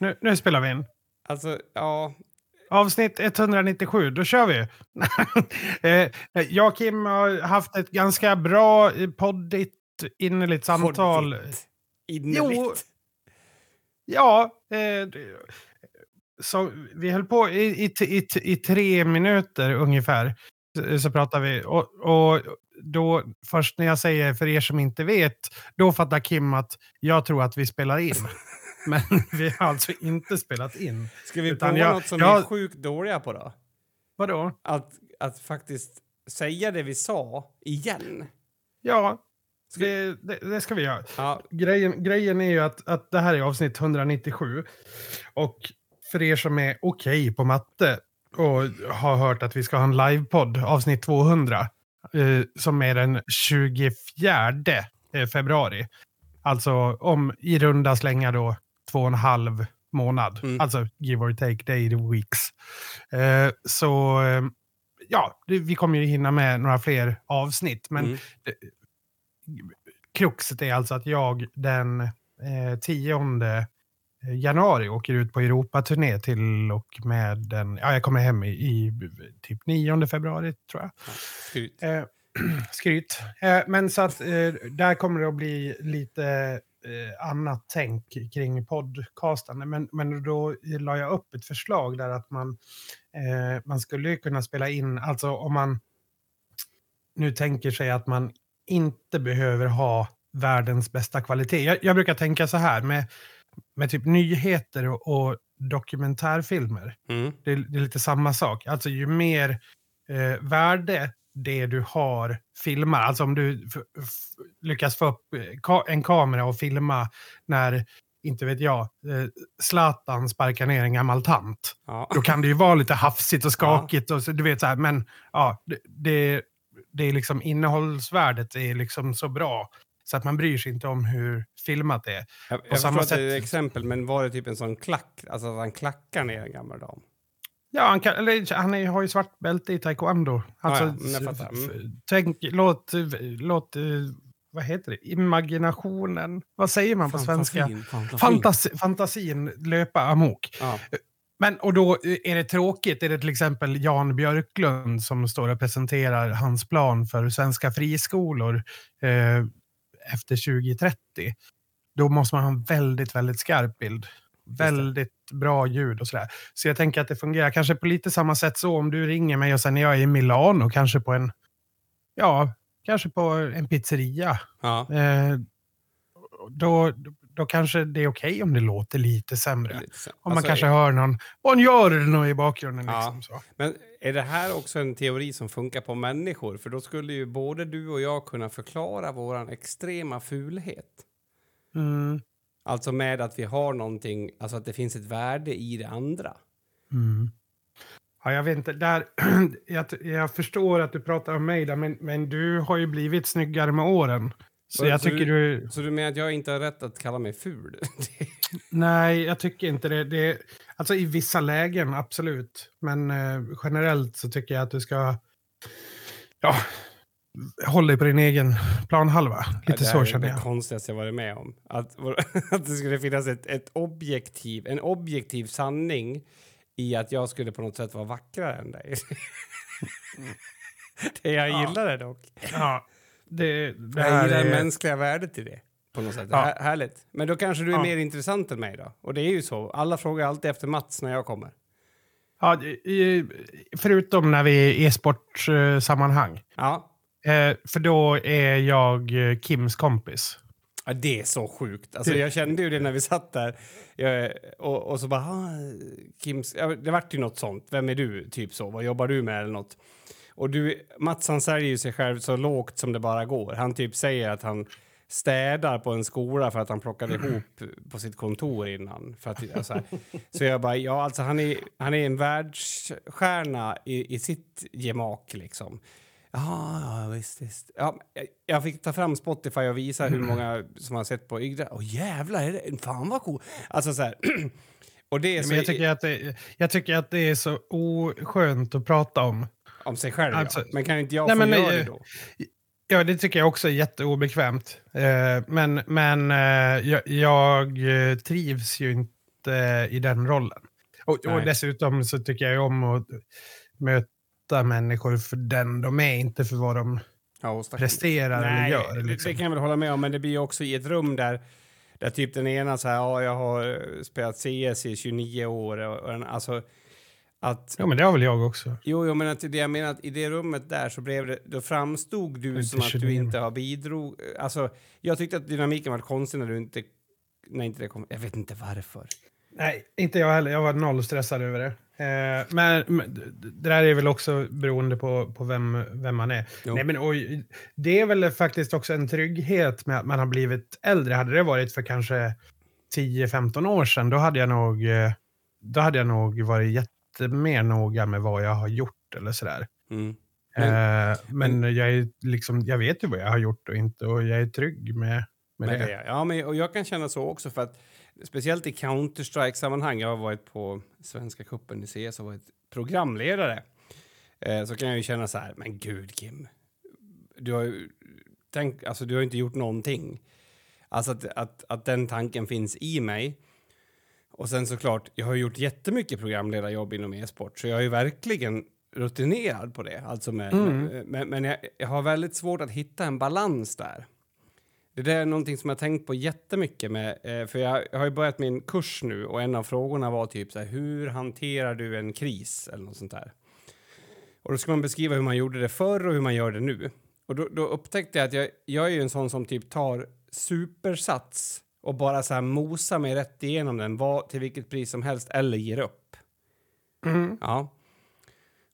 Nu, nu spelar vi in. Alltså, ja. Avsnitt 197, då kör vi. Eh, jag och Kim har haft ett ganska bra eh, poddigt innerligt samtal. Poddigt. Innerligt. Jo. Ja, eh, så vi höll på i, i, i, i tre minuter ungefär. Så, så pratar vi. Och, och då, först när jag säger för er som inte vet, då fattar Kim att jag tror att vi spelar in. Men vi har alltså inte spelat in. Ska vi prova jag- något som jag- vi är sjukt dåliga på då? Vadå? Att, att faktiskt säga det vi sa igen. Ja, det, det, det ska vi göra. Ja, Grejen, grejen är ju att, att det här är avsnitt 197. Och för er som är okej på matte och har hört att vi ska ha en livepodd, avsnitt 200, eh, som är den 24 eh, februari. Alltså om i runda slängar då två och en halv månad. Mm. Alltså give or take day weeks. Eh, så eh, ja, det, vi kommer ju hinna med några fler avsnitt. Men mm. kruxet är alltså att jag den eh, 10 januari åker ut på Europaturné till och med den, ja jag kommer hem i, i typ 9 februari tror jag. skryt. Eh, skryt. Eh, men så att eh, där kommer det att bli lite eh, annat tänk kring podcastande. Men, men då la jag upp ett förslag där att man, eh, man skulle kunna spela in, alltså om man nu tänker sig att man inte behöver ha världens bästa kvalitet. Jag, jag brukar tänka så här med, med typ nyheter och, och dokumentärfilmer. Mm. Det är, det är lite samma sak. Alltså ju mer eh, värde det du har filmar, alltså om du lyckas få upp eh, ka- en kamera och filma när, inte vet jag, eh, Zlatan sparkar ner en gammal tant. Ja. Då kan det ju vara lite hafsigt och skakigt och så, du vet så här, men ja, det, det, det är liksom innehållsvärdet är liksom så bra så att man bryr sig inte om hur filmat det är. Jag, jag förstår att det är sätt- ett exempel, men var det typ en sån klack? Alltså att han klackar ner en gammal dam? Ja, han, kan, eller, han har ju svart bälte i taekwondo. Alltså, ja, men jag Mm. tänk, låt, låt, eh, vad heter det, imaginationen, vad säger man på svenska? Fantasin, fantasin. Fantasi, fantasin löpa amok. Ja. Men, och då eh, är det tråkigt, är det till exempel Jan Björklund som står och presenterar hans plan för svenska friskolor eh, efter 2030. Då måste man ha en väldigt, väldigt skarp bild. Väldigt bra ljud och sådär. Så jag tänker att det fungerar kanske på lite samma sätt så om du ringer mig och sen är jag i Milano, kanske på en, ja, kanske på en pizzeria. Ja. Eh, då, då kanske det är okej om det låter lite sämre. lite så. Om man Alltså, kanske hör någon Buongiorno i bakgrunden. Ja. Liksom, så. Men är det här också en teori som funkar på människor? För då skulle ju både du och jag kunna förklara våran extrema fulhet. Mm. Alltså med att vi har någonting, alltså att det finns ett värde i det andra. Mm. Ja, jag vet inte, där, jag, jag förstår att du pratar om mig där, men, men du har ju blivit snyggare med åren. Så Så- jag så tycker du... Så du menar att jag inte har rätt att kalla mig ful? Nej, jag tycker inte det. det alltså i vissa lägen, absolut. Men eh, generellt så tycker jag att du ska... Ja, hålla dig på din egen planhalva. Lite det så är känner det jag. konstigaste jag varit med om. Att, att det skulle finnas ett, ett objektiv, en objektiv sanning i att jag skulle på något sätt vara vackrare än dig. det jag Ja. gillar det dock. Ja, det, det Jag gillar det är... mänskliga värdet i det. På något sätt. Ja. Här, härligt. Men då kanske du är Ja. mer intressant än mig då? Och det är ju så. Alla frågar alltid efter Mats när jag kommer. Ja, förutom när vi är i e-sportsammanhang. Ja. Eh, för då är jag eh, Kims kompis. Ja, det är så sjukt. Alltså, jag kände ju det när vi satt där. Jag, och, och så bara, ah, Kims, ja, det vart ju något sånt. Vem är du? Typ så. Vad jobbar du med eller något? Och du, Mats han säljer ju sig själv så lågt som det bara går. Han typ säger att han städar på en skola för att han plockade ihop på sitt kontor innan. För att, alltså, så jag bara, ja alltså han är, han är en världsstjärna i, i sitt gemak liksom. Ja, ja visst, visst. Ja, jag- fick ta fram Spotify och visa hur många som har sett på Ygda. Åh jävlar, är det, fan vad cool. Alltså så här. och det är så Men jag, tycker att det, jag tycker att det är så oskönt att prata om. om sig själv, Alltså- ja. Men kan inte jag Nej, få men, göra eh, det då? Ja, det tycker jag också är jätteobekvämt. Eh, men men eh, jag, eh, trivs ju inte inte i den rollen. Och, och dessutom så tycker jag om att möta människor för den de är, inte för vad de ja, presterar Nej, eller gör. Liksom. Det kan jag väl hålla med om, men det blir också i ett rum där där typ den ena så här, ja, jag har spelat CS i 29 år. Och, och, alltså, att, ja, men det har väl jag också. Jo, jo men att det jag menar att i det rummet där så blev det, då framstod du som att du inte har bidrog. Alltså, jag tyckte att dynamiken var konstig när du inte, när inte det kom. Jag vet inte varför. Nej, inte jag heller. Jag var noll stressad över det. Eh, men, men, det där är väl också beroende på, på vem, vem man är. Nej, men, och, det är väl faktiskt också en trygghet med att man har blivit äldre. Hade det varit för kanske 10-15 år sedan, då hade jag nog, eh, då hade jag nog varit jättemer noga med vad jag har gjort eller sådär. Mm. Men, eh, men, men, jag, är liksom, jag vet ju vad jag har gjort och inte och jag är trygg med, med, med det. det. Ja, men, och jag kan känna så också för att speciellt i Counter-Strike-sammanhang, jag har varit på Svenska cupen i CS och varit programledare, eh, så kan jag ju känna så här, men gud Kim, du har ju tänk, alltså, du har inte gjort någonting. Alltså att, att, att den tanken finns i mig. Och sen såklart, jag har gjort jättemycket programledarjobb inom e-sport, så jag är ju verkligen rutinerad på det. Alltså med, mm. med, men jag, jag, har väldigt svårt att hitta en balans där. Det där är någonting som jag tänkt på jättemycket med, eh, för jag, jag har ju börjat min kurs nu och en av frågorna var typ så här, hur hanterar du en kris eller något sånt där. Och då ska man beskriva hur man gjorde det förr och hur man gör det nu. Och då, då upptäckte jag att jag, jag är ju en sån som typ tar supersats och bara så här mosar mig rätt igenom den vad, till vilket pris som helst eller ger upp. Mm. Ja.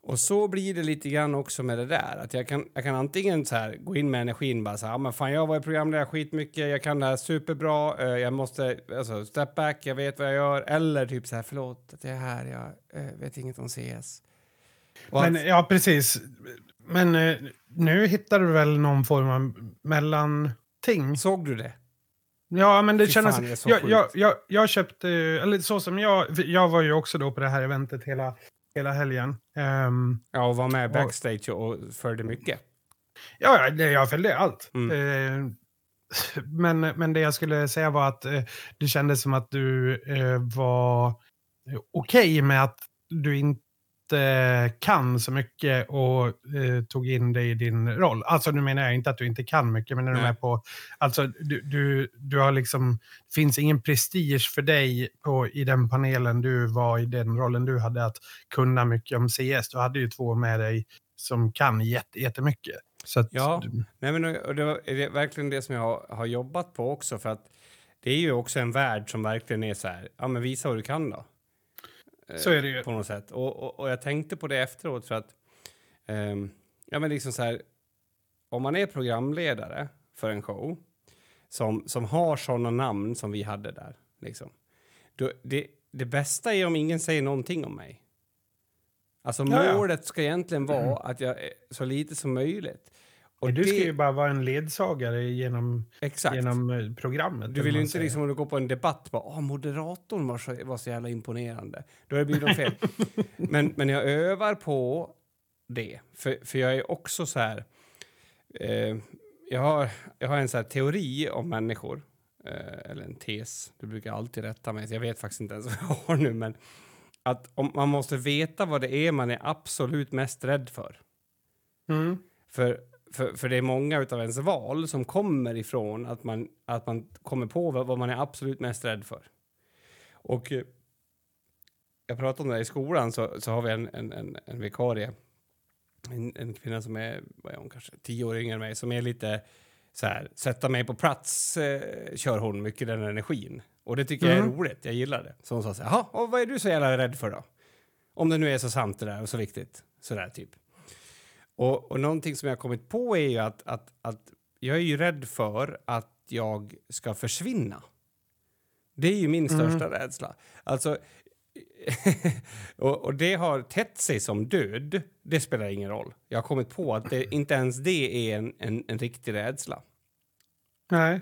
Och så blir det lite grann också med det där. Att jag kan, jag kan antingen så här, gå in med energin bara så här, men fan jag var i programledare skitmycket, jag kan det här superbra, uh, jag måste, alltså step back, jag vet vad jag gör. Eller typ så här, förlåt att jag är här, jag uh, vet inget om CS. men, att, ja, precis. Men uh, nu hittar du väl någon form av mellanting? Såg du det? Ja, men det Fy kändes... jag, jag, jag, jag, köpte, eller så som jag, jag var ju också då på det här eventet hela hela helgen. Um, ja, och var med backstage och, och följde mycket. Ja, jag följde allt. Mm. Uh, men, men det jag skulle säga var att uh, det kändes som att du uh, var okej okay med att du inte kan så mycket och eh, tog in dig i din roll. Alltså nu menar jag inte att du inte kan mycket, men när du är på... Alltså du, du, du har liksom... Det finns ingen prestige för dig på, i den panelen du var i den rollen du hade att kunna mycket om CS. Du hade ju två med dig som kan jätte, jättemycket. Så att, ja, Nej, men, och det det verkligen det som jag har, har jobbat på också. För att det är ju också en värld som verkligen är så här, ja men visa vad du kan då. Så är det ju. På något sätt. Och, och, och jag tänkte på det efteråt för att... Um, ja, men liksom så här, om man är programledare för en show som, som har såna namn som vi hade där, liksom, då, det, det bästa är om ingen säger någonting om mig. Alltså målet ska egentligen vara mm. att jag så lite som möjligt. Och du det... ska ju bara vara en ledsagare genom, genom eh, programmet. Du vill ju inte säger. liksom, om du går på en debatt bara Åh, moderatorn var så, var så jävla imponerande. Då är det blir de fel. men, men jag övar på det, för, för jag är också så här... Eh, jag, har, jag har en så teori om människor, eh, eller en tes. Du brukar alltid rätta mig, så jag vet faktiskt inte ens vad jag har nu. Men att om, man måste veta vad det är man är absolut mest rädd för. Mm. För för, för det är många av ens val som kommer ifrån att man, att man kommer på vad, vad man är absolut mest rädd för. Och eh, jag pratade om det i skolan, så, så har vi en, en, en, en vikarie, en, en kvinna som är, vad är hon, kanske tio år yngre än mig, som är lite så här, sätta mig på plats eh, kör hon mycket den energin. Och det tycker mm. jag är mm. roligt, jag gillar det. Så hon sa så här, och vad är du så jävla rädd för då? Om det nu är så sant det där och så viktigt, sådär typ. Och, och någonting som jag har kommit på är ju att, att, att jag är ju rädd för att jag ska försvinna. Det är ju min mm. största mm. rädsla. Alltså, och, och, det har tätt sig som död. Det spelar ingen roll. Jag har kommit på att det, inte ens det är en, en, en riktig rädsla. Nej.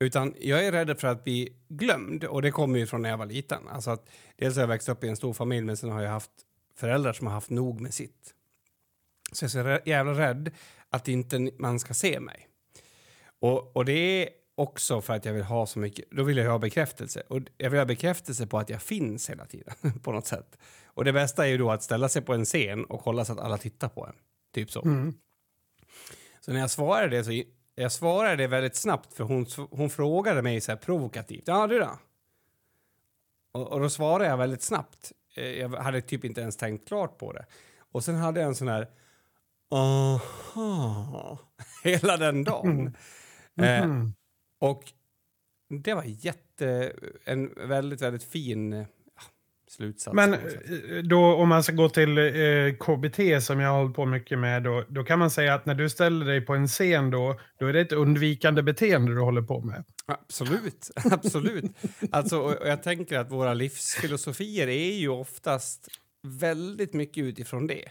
Utan jag är rädd för att bli glömd och det kommer ju från när jag var liten. Alltså att, dels har jag växt upp i en stor familj men sen har jag haft föräldrar som har haft nog med sitt. Så jag är så jävla rädd att inte man ska se mig. Och, och det är också för att jag vill ha så mycket, då vill jag ha bekräftelse. Och jag vill ha bekräftelse på att jag finns hela tiden på något sätt. Och det bästa är ju då att ställa sig på en scen och kolla så att alla tittar på en. Typ så. Mm. Så när jag svarade det så jag svarade det väldigt snabbt för hon, hon frågade mig så här provokativt. Ja, du då? Och, och då svarade jag väldigt snabbt. Eh, jag hade typ inte ens tänkt klart på det. Och sen hade jag en sån här aha hela den dagen. Mm. Eh, och det var jätte, en väldigt, väldigt fin ja, slutsats. Men eh, då, om man ska gå till eh, KBT som jag har hållit på mycket med, då, då kan man säga att när du ställer dig på en scen då, då är det ett undvikande beteende du håller på med. Absolut, absolut. Alltså, och och jag tänker att våra livsfilosofier är ju oftast väldigt mycket utifrån det.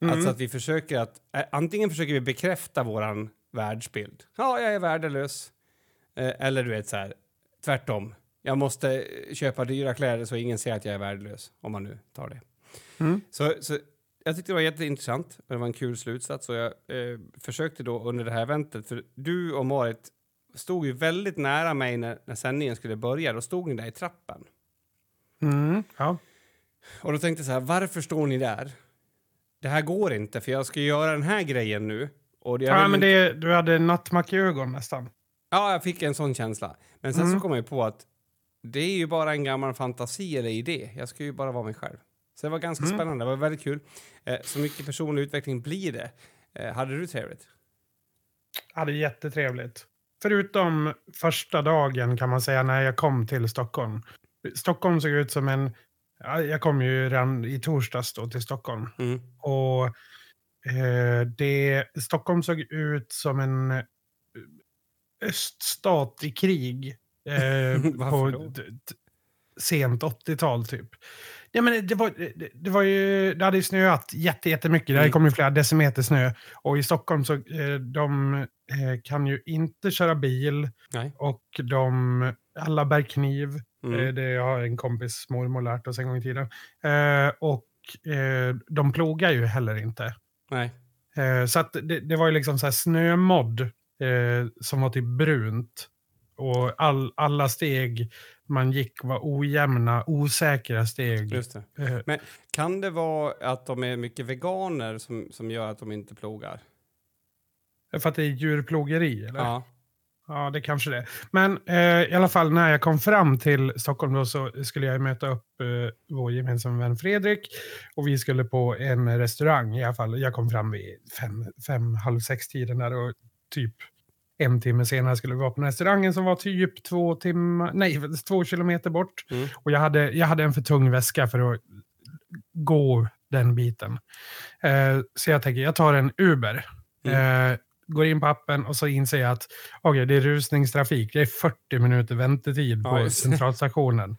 Mm. Alltså att vi försöker att, eh, antingen försöker vi bekräfta våran världsbild. Ja, jag är värdelös. Eh, eller du vet så här, tvärtom. Jag måste eh, köpa dyra kläder så ingen ser att jag är värdelös, om man nu tar det. Mm. Så, så jag tyckte det var jätteintressant. Det var en kul slutsats. Och jag eh, försökte då under det här eventet, för du och Marit stod ju väldigt nära mig när, när sändningen skulle börja. Då stod ni där i trappen. Mm. Ja. Och då tänkte jag så här, varför står ni där? Det här går inte, för jag ska göra den här grejen nu. Och jag Ja, men det, du hade nattmack i ögon nästan. Ja, jag fick en sån känsla. Men sen Mm. så kom jag på att det är ju bara en gammal fantasi eller idé. Jag ska ju bara vara mig själv. Så det var ganska Mm. spännande. Det var väldigt kul. Eh, så mycket personlig utveckling blir det. Eh, hade du trevligt? Ja, det är jättetrevligt. Förutom första dagen kan man säga när jag kom till Stockholm. Stockholm såg ut som en... Ja, jag kom ju redan i torsdags då till Stockholm. Mm. Och eh, det, Stockholm såg ut som en eh, öststat i krig. Eh, på sent 80-tal typ. Ja, men det, var, det, det var ju, det hade ju snöat jätte, jättemycket. Det hade Mm. kommit flera decimeter snö. Och i Stockholm så eh, de eh, kan ju inte köra bil. Nej. Och de, alla bär kniv. Mm. Eh, Det har en kompis mormor lärt oss en gång i tiden. Eh, och eh, de plogar ju heller inte. Nej. Eh, så det, det var ju liksom så här snömodd eh, som var typ brunt. Och all, alla steg man gick var ojämna, osäkra steg. Just det. Eh, Men kan det vara att de är mycket veganer som, som gör att de inte plogar? för att det är djurplågeri, eller? Ja. Ja, det kanske det. Men eh, i alla fall när jag kom fram till Stockholm då så skulle jag möta upp eh, vår gemensamma vän Fredrik. Och vi skulle på en restaurang i alla fall. Jag kom fram vid fem, fem halv sex tiden där och typ en timme senare skulle vi vara på restaurangen som var typ två timmar, nej, två kilometer bort. Mm. Och jag hade, jag hade en för tung väska för att gå den biten. Eh, så jag tänker, jag tar en Uber. Mm. Eh, går in på appen och så inser jag att okej, det är rusningstrafik. Det är 40 minuter väntetid Ja, på det. centralstationen.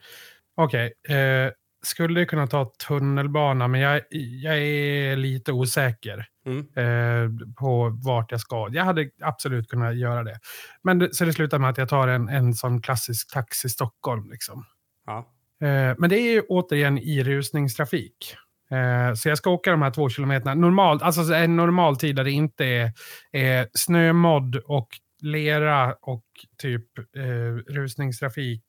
Okej, eh, skulle kunna ta tunnelbana, men jag, jag är lite osäker Mm. eh, på vart jag ska. Jag hade absolut kunnat göra det. Men det, så det slutar med att jag tar en, en sån klassisk taxi Stockholm. Liksom. Ja. Eh, men det är ju återigen i rusningstrafik. Eh, så jag ska åka de här två kilometerna. Normalt, alltså så en normal tid där det inte är, är snömodd och lera och typ eh, rusningstrafik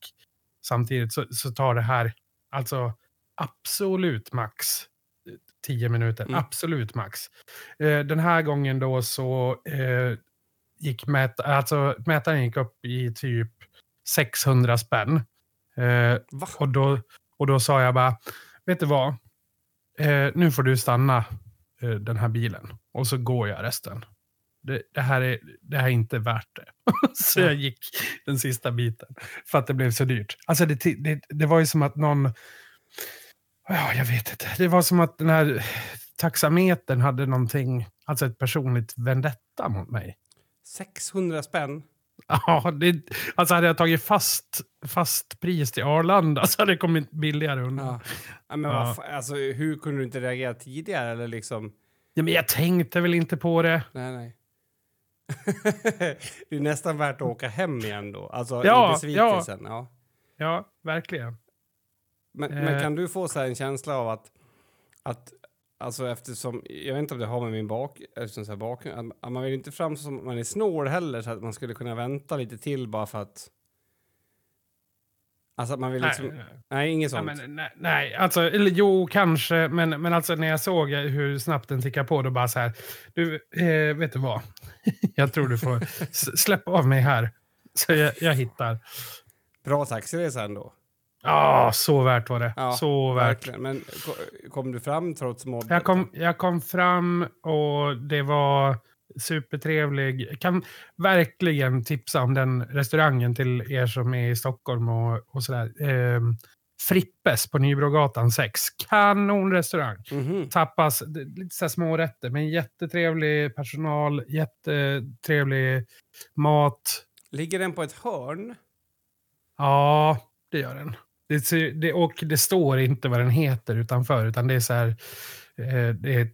samtidigt så, så tar det här alltså absolut max 10 minuter. Mm. Absolut max. Eh, den här gången då så eh, gick mät, alltså, mätaren gick upp i typ 600 spänn. Eh, och, då, och då sa jag bara, vet du vad? Eh, nu får du stanna eh, den här bilen. Och så går jag resten. Det, det, här, är, det här är inte värt det. så jag gick den sista biten. För att det blev så dyrt. Alltså det, det, det var ju som att någon... Ja, jag vet inte. Det var som att den här taxametern hade någonting, alltså ett personligt vendetta mot mig. 600 spänn? Ja, det, alltså hade jag tagit fast, fast pris till Arlanda så hade det kommit billigare undan. Ja. ja men Ja. Vad alltså, hur kunde du inte reagera tidigare? Eller liksom... Ja, men jag tänkte väl inte på det. Nej, nej. det är nästan värt att åka hem igen då. Alltså Ja, i besvikelsen. Ja. Ja, verkligen. Men, Eh. men kan du få så här en känsla av att, att, Alltså eftersom, jag vet inte om det har med min bak, eftersom så här bakgrund, att man vill inte framstå som att man är snål heller så att man skulle kunna vänta lite till bara för att... Alltså att man vill liksom... Nej, Nej, nej. inget Ja, sånt. men, nej, nej, alltså, eller jo, kanske, men, men alltså när jag såg hur snabbt den tickade på, då bara så här, du, eh, vet du vad? jag tror du får släppa av mig här, så jag, jag hittar. Bra taxiresa ändå. Ja, så värt var det. Ja, så värt. Verkligen. Men ko- kom du fram trots mobbet? Jag kom, jag kom fram och det var supertrevlig. Jag kan verkligen tipsa om den restaurangen till er som är i Stockholm och, och sådär. Eh, Frippes på Nybrogatan 6. Kanonrestaurang. Mhm. Tapas, det- lite så små rätter, men jättetrevlig personal, jättetrevlig mat. Ligger den på ett hörn? Ja, det gör den. Det, det, och det står inte vad den heter utanför, utan det är så här... Eh, det är,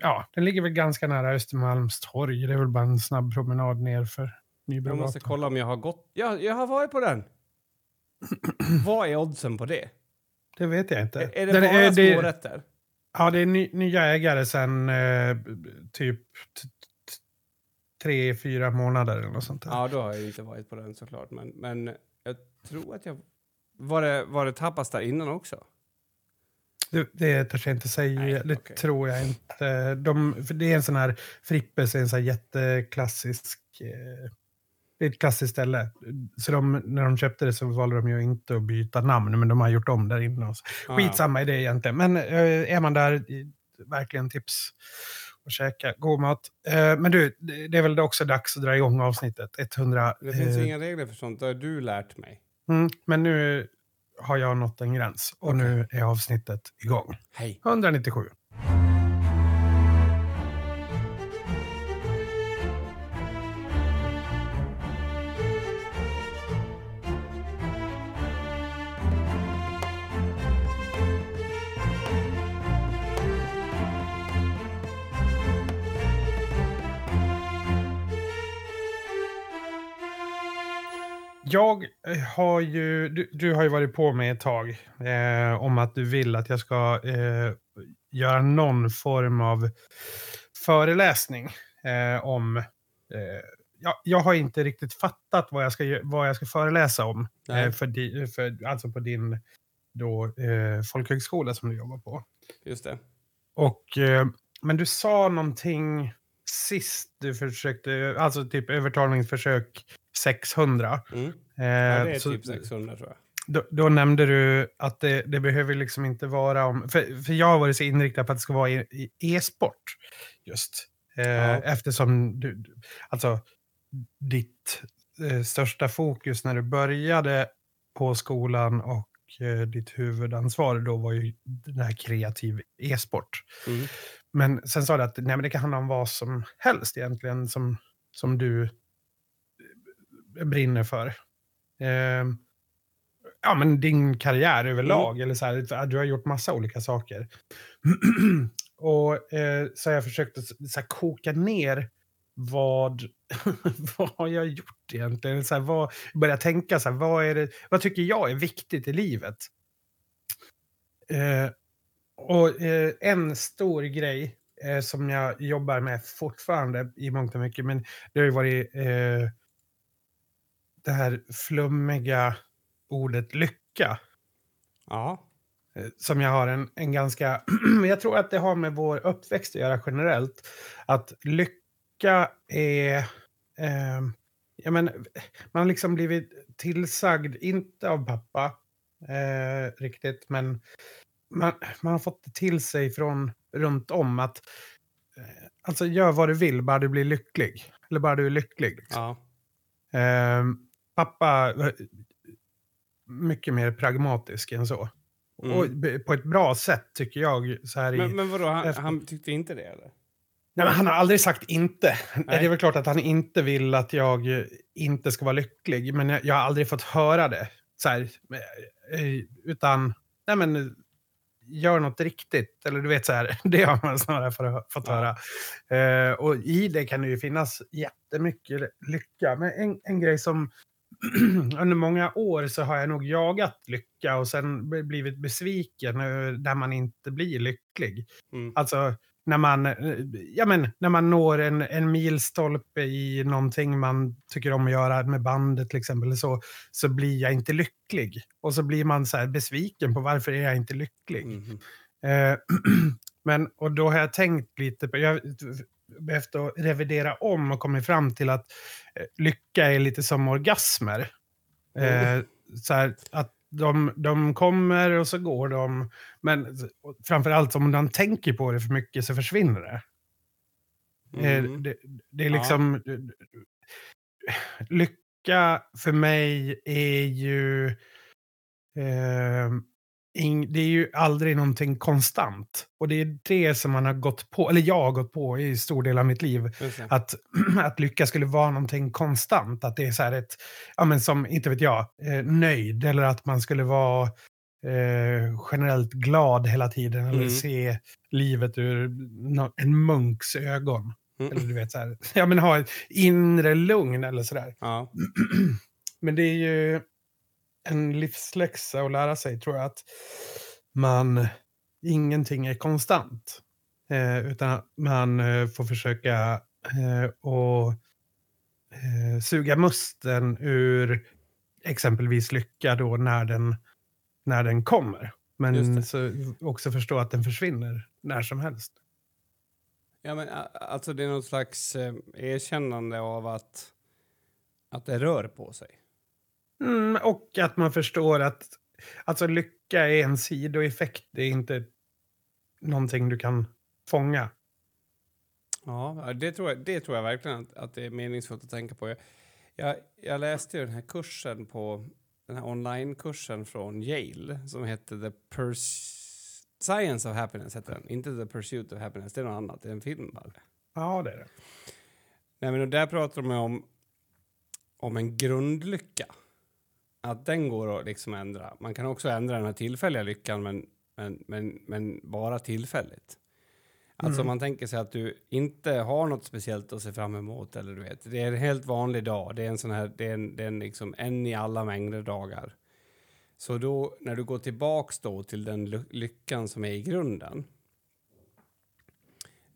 ja, den ligger väl ganska nära Östermalmstorg. Det är väl bara en snabb promenad ner för Jag Nybrogatan. måste kolla om jag har gått... Ja, jag har varit på den! Vad är oddsen på det? Det vet jag inte. Är, är det Den bara det- smårätter? Ja, det är ny, nya ägare sedan eh, typ tre, fyra månader eller något sånt där. Ja, då har jag inte varit på den såklart. Men, men jag tror att jag... Var det, var det tapas där innan också? Det, det törs jag inte säga. Nej, det okej. tror jag inte. De, det är en sån här... Frippes är en sån här jätteklassisk... Eh, det är ett klassiskt ställe. Så de, när de köpte det så valde de ju inte att byta namn, men de har gjort om där inne. Ah, Skitsamma i det egentligen. Men eh, är man där, verkligen tips att käka god mat. Eh, men du, det är väl också dags att dra igång avsnittet. 100. Det finns eh, inga regler för sånt. Det har du lärt mig. Mm, men nu har jag nått en gräns och nu är avsnittet igång. Hej. 197. Jag eh, har ju, du, du har ju varit på mig ett tag eh, om att du vill att jag ska eh, göra någon form av föreläsning eh, om... Eh, ja, jag har inte riktigt fattat vad jag ska, vad jag ska föreläsa om. Eh, för di, för, alltså på din då, folkhögskola som du jobbar på. Just det. Och, men du sa någonting sist du försökte, alltså typ övertalningsförsök 600. Mm. Eh, Ja, det är så- typ 600 tror jag. då, då nämnde du att det, det behöver liksom inte vara om... För, för jag har varit så inriktad på att det ska vara e-sport just. Eh, Ja. Eftersom du, alltså, ditt eh, största fokus när du började på skolan och eh, ditt huvudansvar då var ju den här kreativ e-sport. Mm. Men sen sa du att nej, men det kan handla om vad som helst egentligen som, som du brinner för. Ehm, ja, men din karriär överlag. Eller så här, du har gjort massa olika saker. och eh, så har jag försökt så här, koka ner vad, vad har jag gjort egentligen? Så här, vad, börja tänka så här, vad, är det, vad tycker jag är viktigt i livet? Eh, och eh, en stor grej eh, som jag jobbar med fortfarande i mångt och mycket, men det har ju varit eh, det här flummiga ordet lycka. Ja. eh, Som jag har en, en ganska... jag tror att det har med vår uppväxt att göra generellt. Att lycka är... Eh, ja, men, man har liksom blivit tillsagd, inte av pappa eh, riktigt, men man, man har fått det till sig från runt om att eh, alltså gör vad du vill, bara du blir lycklig. Eller bara du är lycklig. Liksom. ja. Ehm, pappa var mycket mer pragmatisk än så. Mm. Och på ett bra sätt tycker jag. Så här i, Men, men vadå, han, efter- han tyckte inte det eller? Nej, men han har aldrig sagt inte. Nej. Det är väl klart att han inte vill att jag eh, inte ska vara lycklig. Men jag, jag har aldrig fått höra det. Så här, eh, utan, nej men, eh, gör något riktigt. Eller du vet så här, det har man snarare för, fått Ja. höra. Eh, och i det kan det ju finnas jättemycket lycka. Men en, en grej som, under många år så har jag nog jagat lycka och sen blivit besviken när man inte blir lycklig. Mm. Alltså när man, eh, ja, men, när man når en, en milstolpe i någonting man tycker om att göra med bandet till exempel, så, så blir jag inte lycklig. Och så blir man så här besviken på varför är jag inte lycklig. Mm. Eh, men, och då har jag tänkt lite på, jag behövt att revidera om och kommit fram till att eh, lycka är lite som orgasmer. Mm. Eh, så här, att de, de kommer och så går de. Men framförallt om man tänker på det för mycket så försvinner det. Eh, mm. Det, det, är liksom... Ja. Lycka för mig är ju... Eh, det är ju aldrig någonting konstant. Och det är det som man har gått på, eller jag har gått på i stor del av mitt liv. Att, att lycka skulle vara någonting konstant. Att det är så här ett, ja men som, inte vet jag, eh, nöjd. Eller att man skulle vara eh, generellt glad hela tiden. Eller mm. se livet ur en munks ögon. Mm. Eller du vet så här, ja men ha ett inre lugn eller sådär. Ja. men det är ju en livsläxa att lära sig tror jag att man, ingenting är konstant. Eh, utan man eh, får försöka eh, och eh, suga musten ur exempelvis lycka då när den, när den kommer. Men så också förstå att den försvinner när som helst. Ja, men alltså det är något slags eh, erkännande av att, att det rör på sig. Mm, och att man förstår att alltså, lycka är en sidoeffekt. Det är inte någonting du kan fånga. Ja, det tror jag, det tror jag verkligen att, att det är meningsfullt att tänka på. Jag, jag, jag läste den här kursen på den här onlinekursen från Yale som hette The Purs Science of Happiness, heter den. Inte The Pursuit of Happiness, det är något annat. Det är en film bara. Ja, det är det. Nej, men där pratar de om, om en grundlycka att den går att liksom ändra. Man kan också ändra den här tillfälliga lyckan, men, men, men, men bara tillfälligt. Alltså mm. man tänker sig att du inte har något speciellt att se fram emot eller du vet, det är en helt vanlig dag. Det är en sån här, det är en, det är en, liksom en i alla mängder dagar. Så då när du går tillbaks då till den lyckan som är i grunden.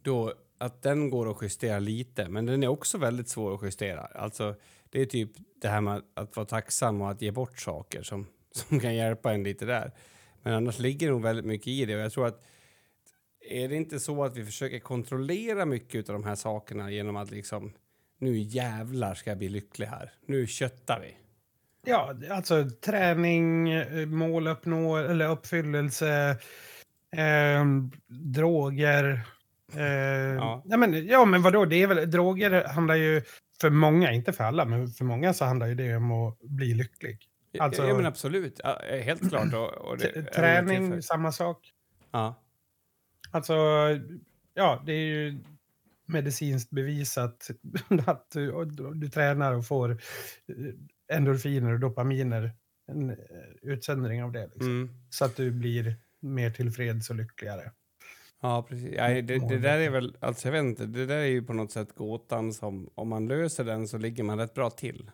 Då att den går att justera lite, men den är också väldigt svår att justera. Alltså det är typ det här med att vara tacksam och att ge bort saker som, som kan hjälpa en lite där. Men annars ligger det nog väldigt mycket i det och jag tror att är det inte så att vi försöker kontrollera mycket av de här sakerna genom att liksom nu jävlar ska jag bli lycklig här. Nu köttar vi. Ja, alltså träning, måluppnå eller uppfyllelse, eh, droger. Eh, ja. ja. men, ja, men vadå, det är väl, droger handlar ju för många, inte för alla, men för många så handlar ju det om att bli lycklig. Alltså, ja, men absolut. Helt klart. Och, och det, träning, samma sak. Ja. Alltså, ja, det är ju medicinskt bevisat att du, du tränar och får eh, endorfiner och dopaminer. En eh, utsöndring av det. Liksom. Mm. Så att du blir mer tillfreds och lyckligare. Ja, precis. Ja, det, det, där är väl, alltså jag vet inte, det där är ju på något sätt gåtan som om man löser den så ligger man rätt bra till.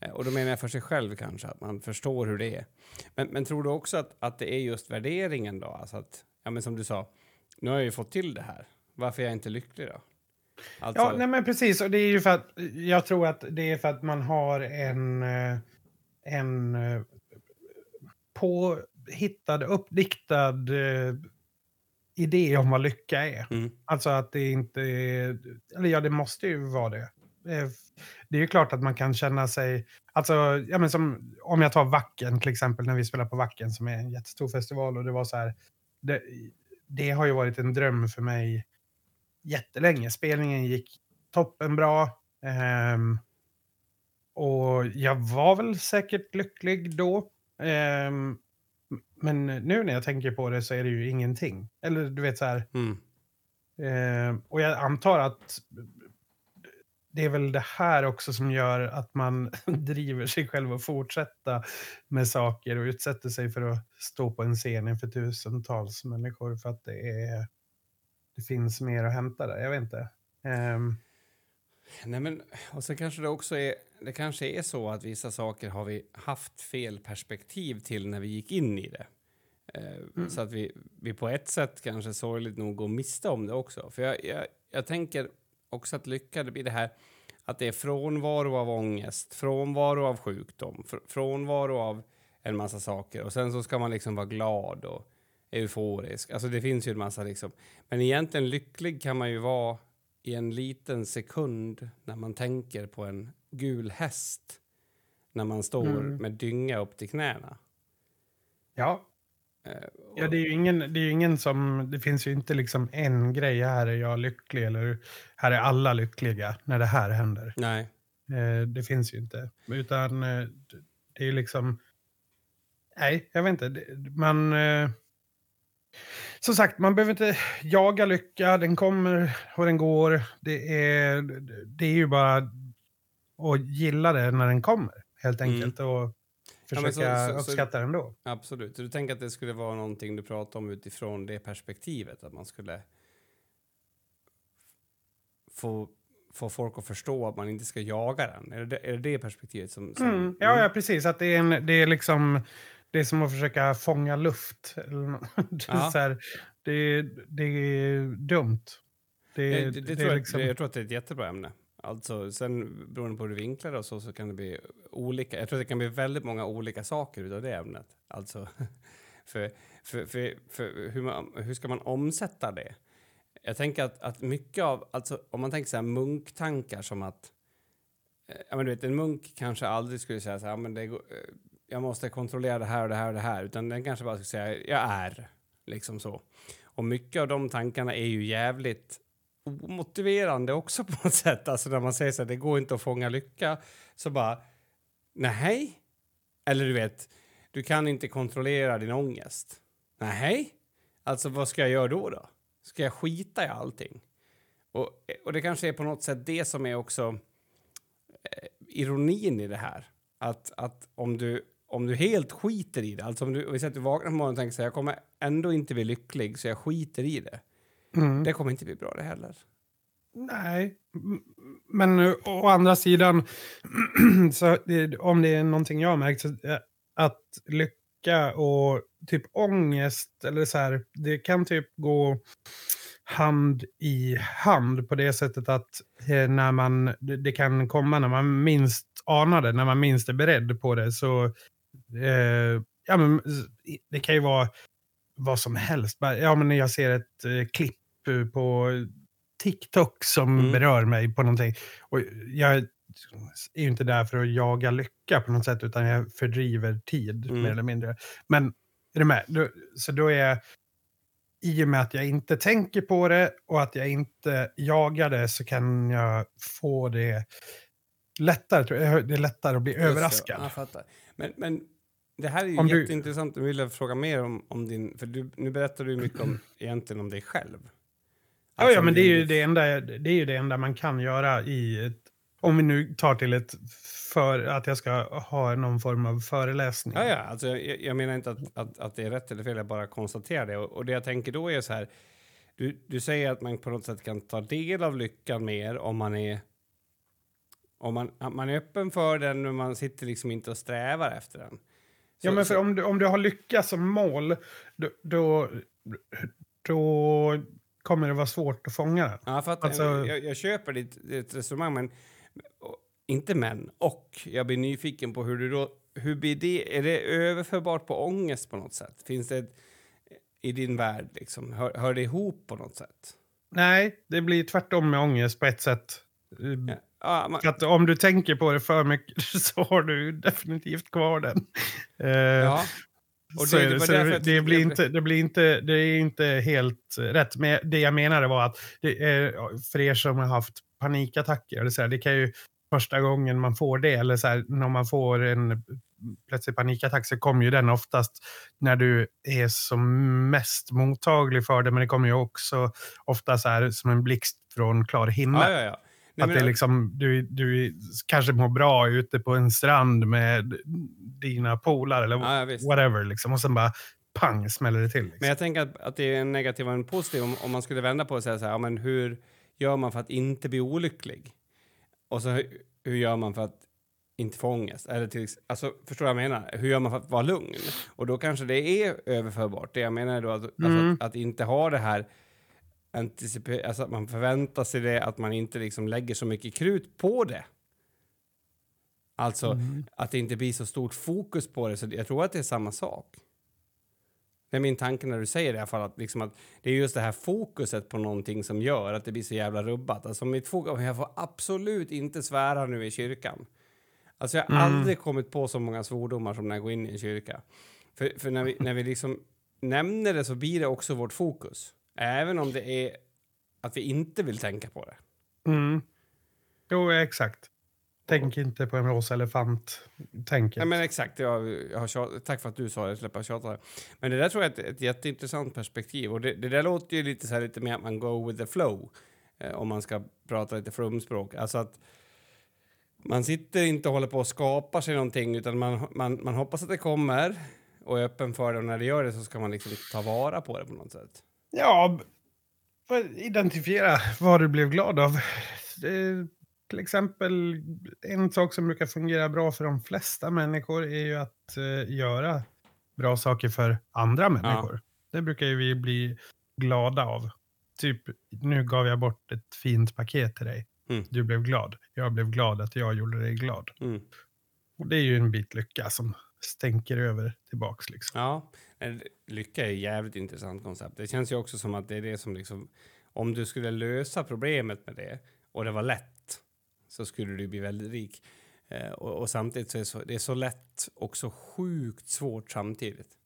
Eh, och då menar jag för sig själv kanske, att man förstår hur det är. Men, men tror du också att, att det är just värderingen då? Alltså att, ja men som du sa, nu har jag ju fått till det här. Varför är jag inte lycklig då? Alltså... Ja, nej men precis. Och det är ju för att, jag tror att det är för att man har en, eh, en eh, påhittad, uppdiktad idé om vad lycka är. Mm. Alltså att det inte är, eller ja det måste ju vara det. Eh, det är ju klart att man kan känna sig, alltså ja men som om jag tar Vacken till exempel när vi spelar på Vacken som är en jättestor festival och det var så här, det, det har ju varit en dröm för mig jättelänge. Spelningen gick toppenbra. Um, och jag var väl säkert lycklig då. Um, men nu när jag tänker på det så är det ju ingenting. Eller du vet så här. Mm. Eh, och jag antar att det är väl det här också som gör att man driver sig själv att fortsätta med saker och utsätter sig för att stå på en scen inför tusentals människor för att det, är, det finns mer att hämta där. Jag vet inte. Um... Nej, men, och sen kanske det också är det kanske är så att vissa saker har vi haft fel perspektiv till när vi gick in i det. Eh, Mm. Så att vi, vi på ett sätt kanske sorgligt nog går miste om det också. För jag, jag, jag tänker också att lycka det blir det här att det är frånvaro av ångest, frånvaro av sjukdom, fr frånvaro av en massa saker och sen så ska man liksom vara glad och euforisk. Alltså det finns ju en massa liksom. Men egentligen lycklig kan man ju vara i en liten sekund när man tänker på en gul häst när man står Mm. med dynga upp till knäna. Ja, Eh, ja det är ju ingen, det är ingen som, det finns ju inte liksom en grej, här är jag lycklig eller här är alla lyckliga när det här händer. Nej. Eh, det finns ju inte. Utan eh, det är ju liksom, nej, jag vet inte. Man, som sagt, man behöver inte jaga lycka, den kommer och den går. Det är, det är ju bara att gilla det när den kommer, helt Mm. enkelt. Och Ja, men försöka så- så- så- uppskatta den då. Absolut. Så du tänker att det skulle vara någonting du pratar om utifrån det perspektivet? Att man skulle få, få folk att förstå att man inte ska jaga den? Är det är det, det perspektivet som... som Mm. Ja, ja, precis. Att det är, en, det är liksom det är som att försöka fånga luft. Det, är Ja. så här, det, är- det är dumt. Det, Det, det, det tror jag, liksom, jag tror att det är ett jättebra ämne. Alltså, sen beroende på hur du vinklar det och så, så kan det bli olika. Jag tror att det kan bli väldigt många olika saker utav det ämnet. Alltså, för, för, för, för hur, man, hur ska man omsätta det? Jag tänker att, att mycket av, alltså om man tänker så här munktankar som att, eh, ja men du vet en munk kanske aldrig skulle säga så här, "Ja, men det, eh, jag måste kontrollera det här och det här och det här, utan den kanske bara ska säga, jag är, liksom så. Och mycket av de tankarna är ju jävligt omotiverande också på något sätt. Alltså när man säger så här, det går inte att fånga lycka, så bara, nej. Eller du vet, du kan inte kontrollera din ångest. Nej. Alltså vad ska jag göra då då? Ska jag skita i allting? Och, och det kanske är på något sätt det som är också eh, ironin i det här. Att, att om, du, om du helt skiter i det, alltså om du, om du vaknar på morgonen och tänker så här, jag kommer ändå inte bli lycklig så jag skiter i det. mm. Det kommer inte bli bra det heller. Nej, men å andra sidan, så om det är någonting jag har märkt, så, eh, att lycka och typ ångest, eller så här, det kan typ gå hand i hand på det sättet att eh, när man, det kan komma när man minst anar det, när man minst är beredd på det, så eh, ja, men, det kan ju vara vad som helst. Ja, men jag ser ett eh, klipp eh, på TikTok som Mm. berör mig på någonting. Och jag är ju inte där för att jaga lycka på något sätt, utan jag fördriver tid Mm. mer eller mindre. Men är du med? Då, så då är jag, i och med att jag inte tänker på det och att jag inte jagar det så kan jag få det lättare. Det är lättare att bli Just det, överraskad. Fattar. Men, men det här är ju Om du- jätteintressant. Jag vill fråga mer om, om din... För du, nu berättar du mycket om, egentligen om dig själv. Ja, Alltså ja, om men det är, ju det, enda, det är ju det enda man kan göra i ett... Om vi nu tar till ett för att jag ska ha någon form av föreläsning. Ja, ja. Alltså, jag, jag menar inte att, att, att det är rätt eller fel, jag bara konstaterar det. Och, och det jag tänker då är så här, du, du säger att man på något sätt kan ta del av lyckan mer om man är om man, man är öppen för den men man sitter liksom inte och strävar efter den. Ja, men för om du, om du har lycka som mål, då, då, då kommer det vara svårt att fånga den. Ja, för att, Alltså- jag, jag köper ditt, ditt resonemang, men inte men. Och jag blir nyfiken på hur du då... Hur blir det? Är det överförbart på ångest på något sätt? Finns det ett, i din värld liksom? Hör, hör det ihop på något sätt? Nej, det blir tvärtom med ångest på ett sätt. Ja. Ja, man, att om du tänker på det för mycket så har du definitivt kvar den. Eh, ja. Och det- det det, det, det, blir det- inte, det, blir inte, det är inte helt rätt. Men det jag menade var att det är, för er som har haft panikattacker, eller så här, det kan ju första gången man får det, eller så här, när man får en plötslig panikattack så kommer ju den oftast när du är som mest mottaglig för det, men det kommer ju också ofta så här som en blixt från klar himmel. ja, ja, ja. Nej, Att det är liksom, du, du kanske mår bra ute på en strand med dina polare eller ja, whatever. Liksom, och sen bara pang smäller det till. Liksom. Men jag tänker att, att det är en negativ och en positiv. Om, om man skulle vända på och säga så här, ja, men hur gör man för att inte bli olycklig? Och så hur, hur gör man för att inte få ångest. Eller till, alltså, förstår du vad jag menar? Hur gör man för att vara lugn? Och då kanske det är överförbart. Det jag menar då att, alltså, Mm. att, att inte ha det här alltså att man förväntar sig det, att man inte liksom lägger så mycket krut på det. Alltså Mm. att det inte blir så stort fokus på det. Så jag tror att det är samma sak. Det är min tanke när du säger det i alla fall, att, liksom att det är just det här fokuset på någonting som gör att det blir så jävla rubbat. Alltså mitt fokus, jag får absolut inte svära nu i kyrkan. Alltså jag har Mm. aldrig kommit på så många svordomar som när jag går in i en kyrka. För, för när, vi, när vi liksom nämner det så blir det också vårt fokus. Även om det är att vi inte vill tänka på det. Mm. Jo, exakt. Tänk inte på en rosa elefant. Tänket. Ja, men exakt, jag, jag har tjat, tack för att du sa det, släppa tjata. Men det där tror jag är ett, ett jätteintressant perspektiv. Och det, det där låter ju lite så här lite mer att man go with the flow. Eh, om man ska prata lite flumspråk. Alltså att man sitter inte och håller på och skapar sig någonting utan man, man, man hoppas att det kommer och är öppen för det. Och när det gör det så ska man liksom ta vara på det på något sätt. Ja, identifiera vad du blev glad av. Det, till exempel, en sak som brukar fungera bra för de flesta människor är ju att eh, göra bra saker för andra människor. Det brukar ju vi bli glada av. Typ, nu gav jag bort ett fint paket till dig. Mm. Du blev glad. Jag blev glad att jag gjorde dig glad. Mm. Och det är ju en bit lycka som stänker över tillbaks. Liksom. Ja, lycka är ett jävligt intressant koncept. Det känns ju också som att det är det som liksom, om du skulle lösa problemet med det och det var lätt så skulle du bli väldigt rik. Eh, och, och samtidigt så är det, så, det är så lätt och så sjukt svårt samtidigt.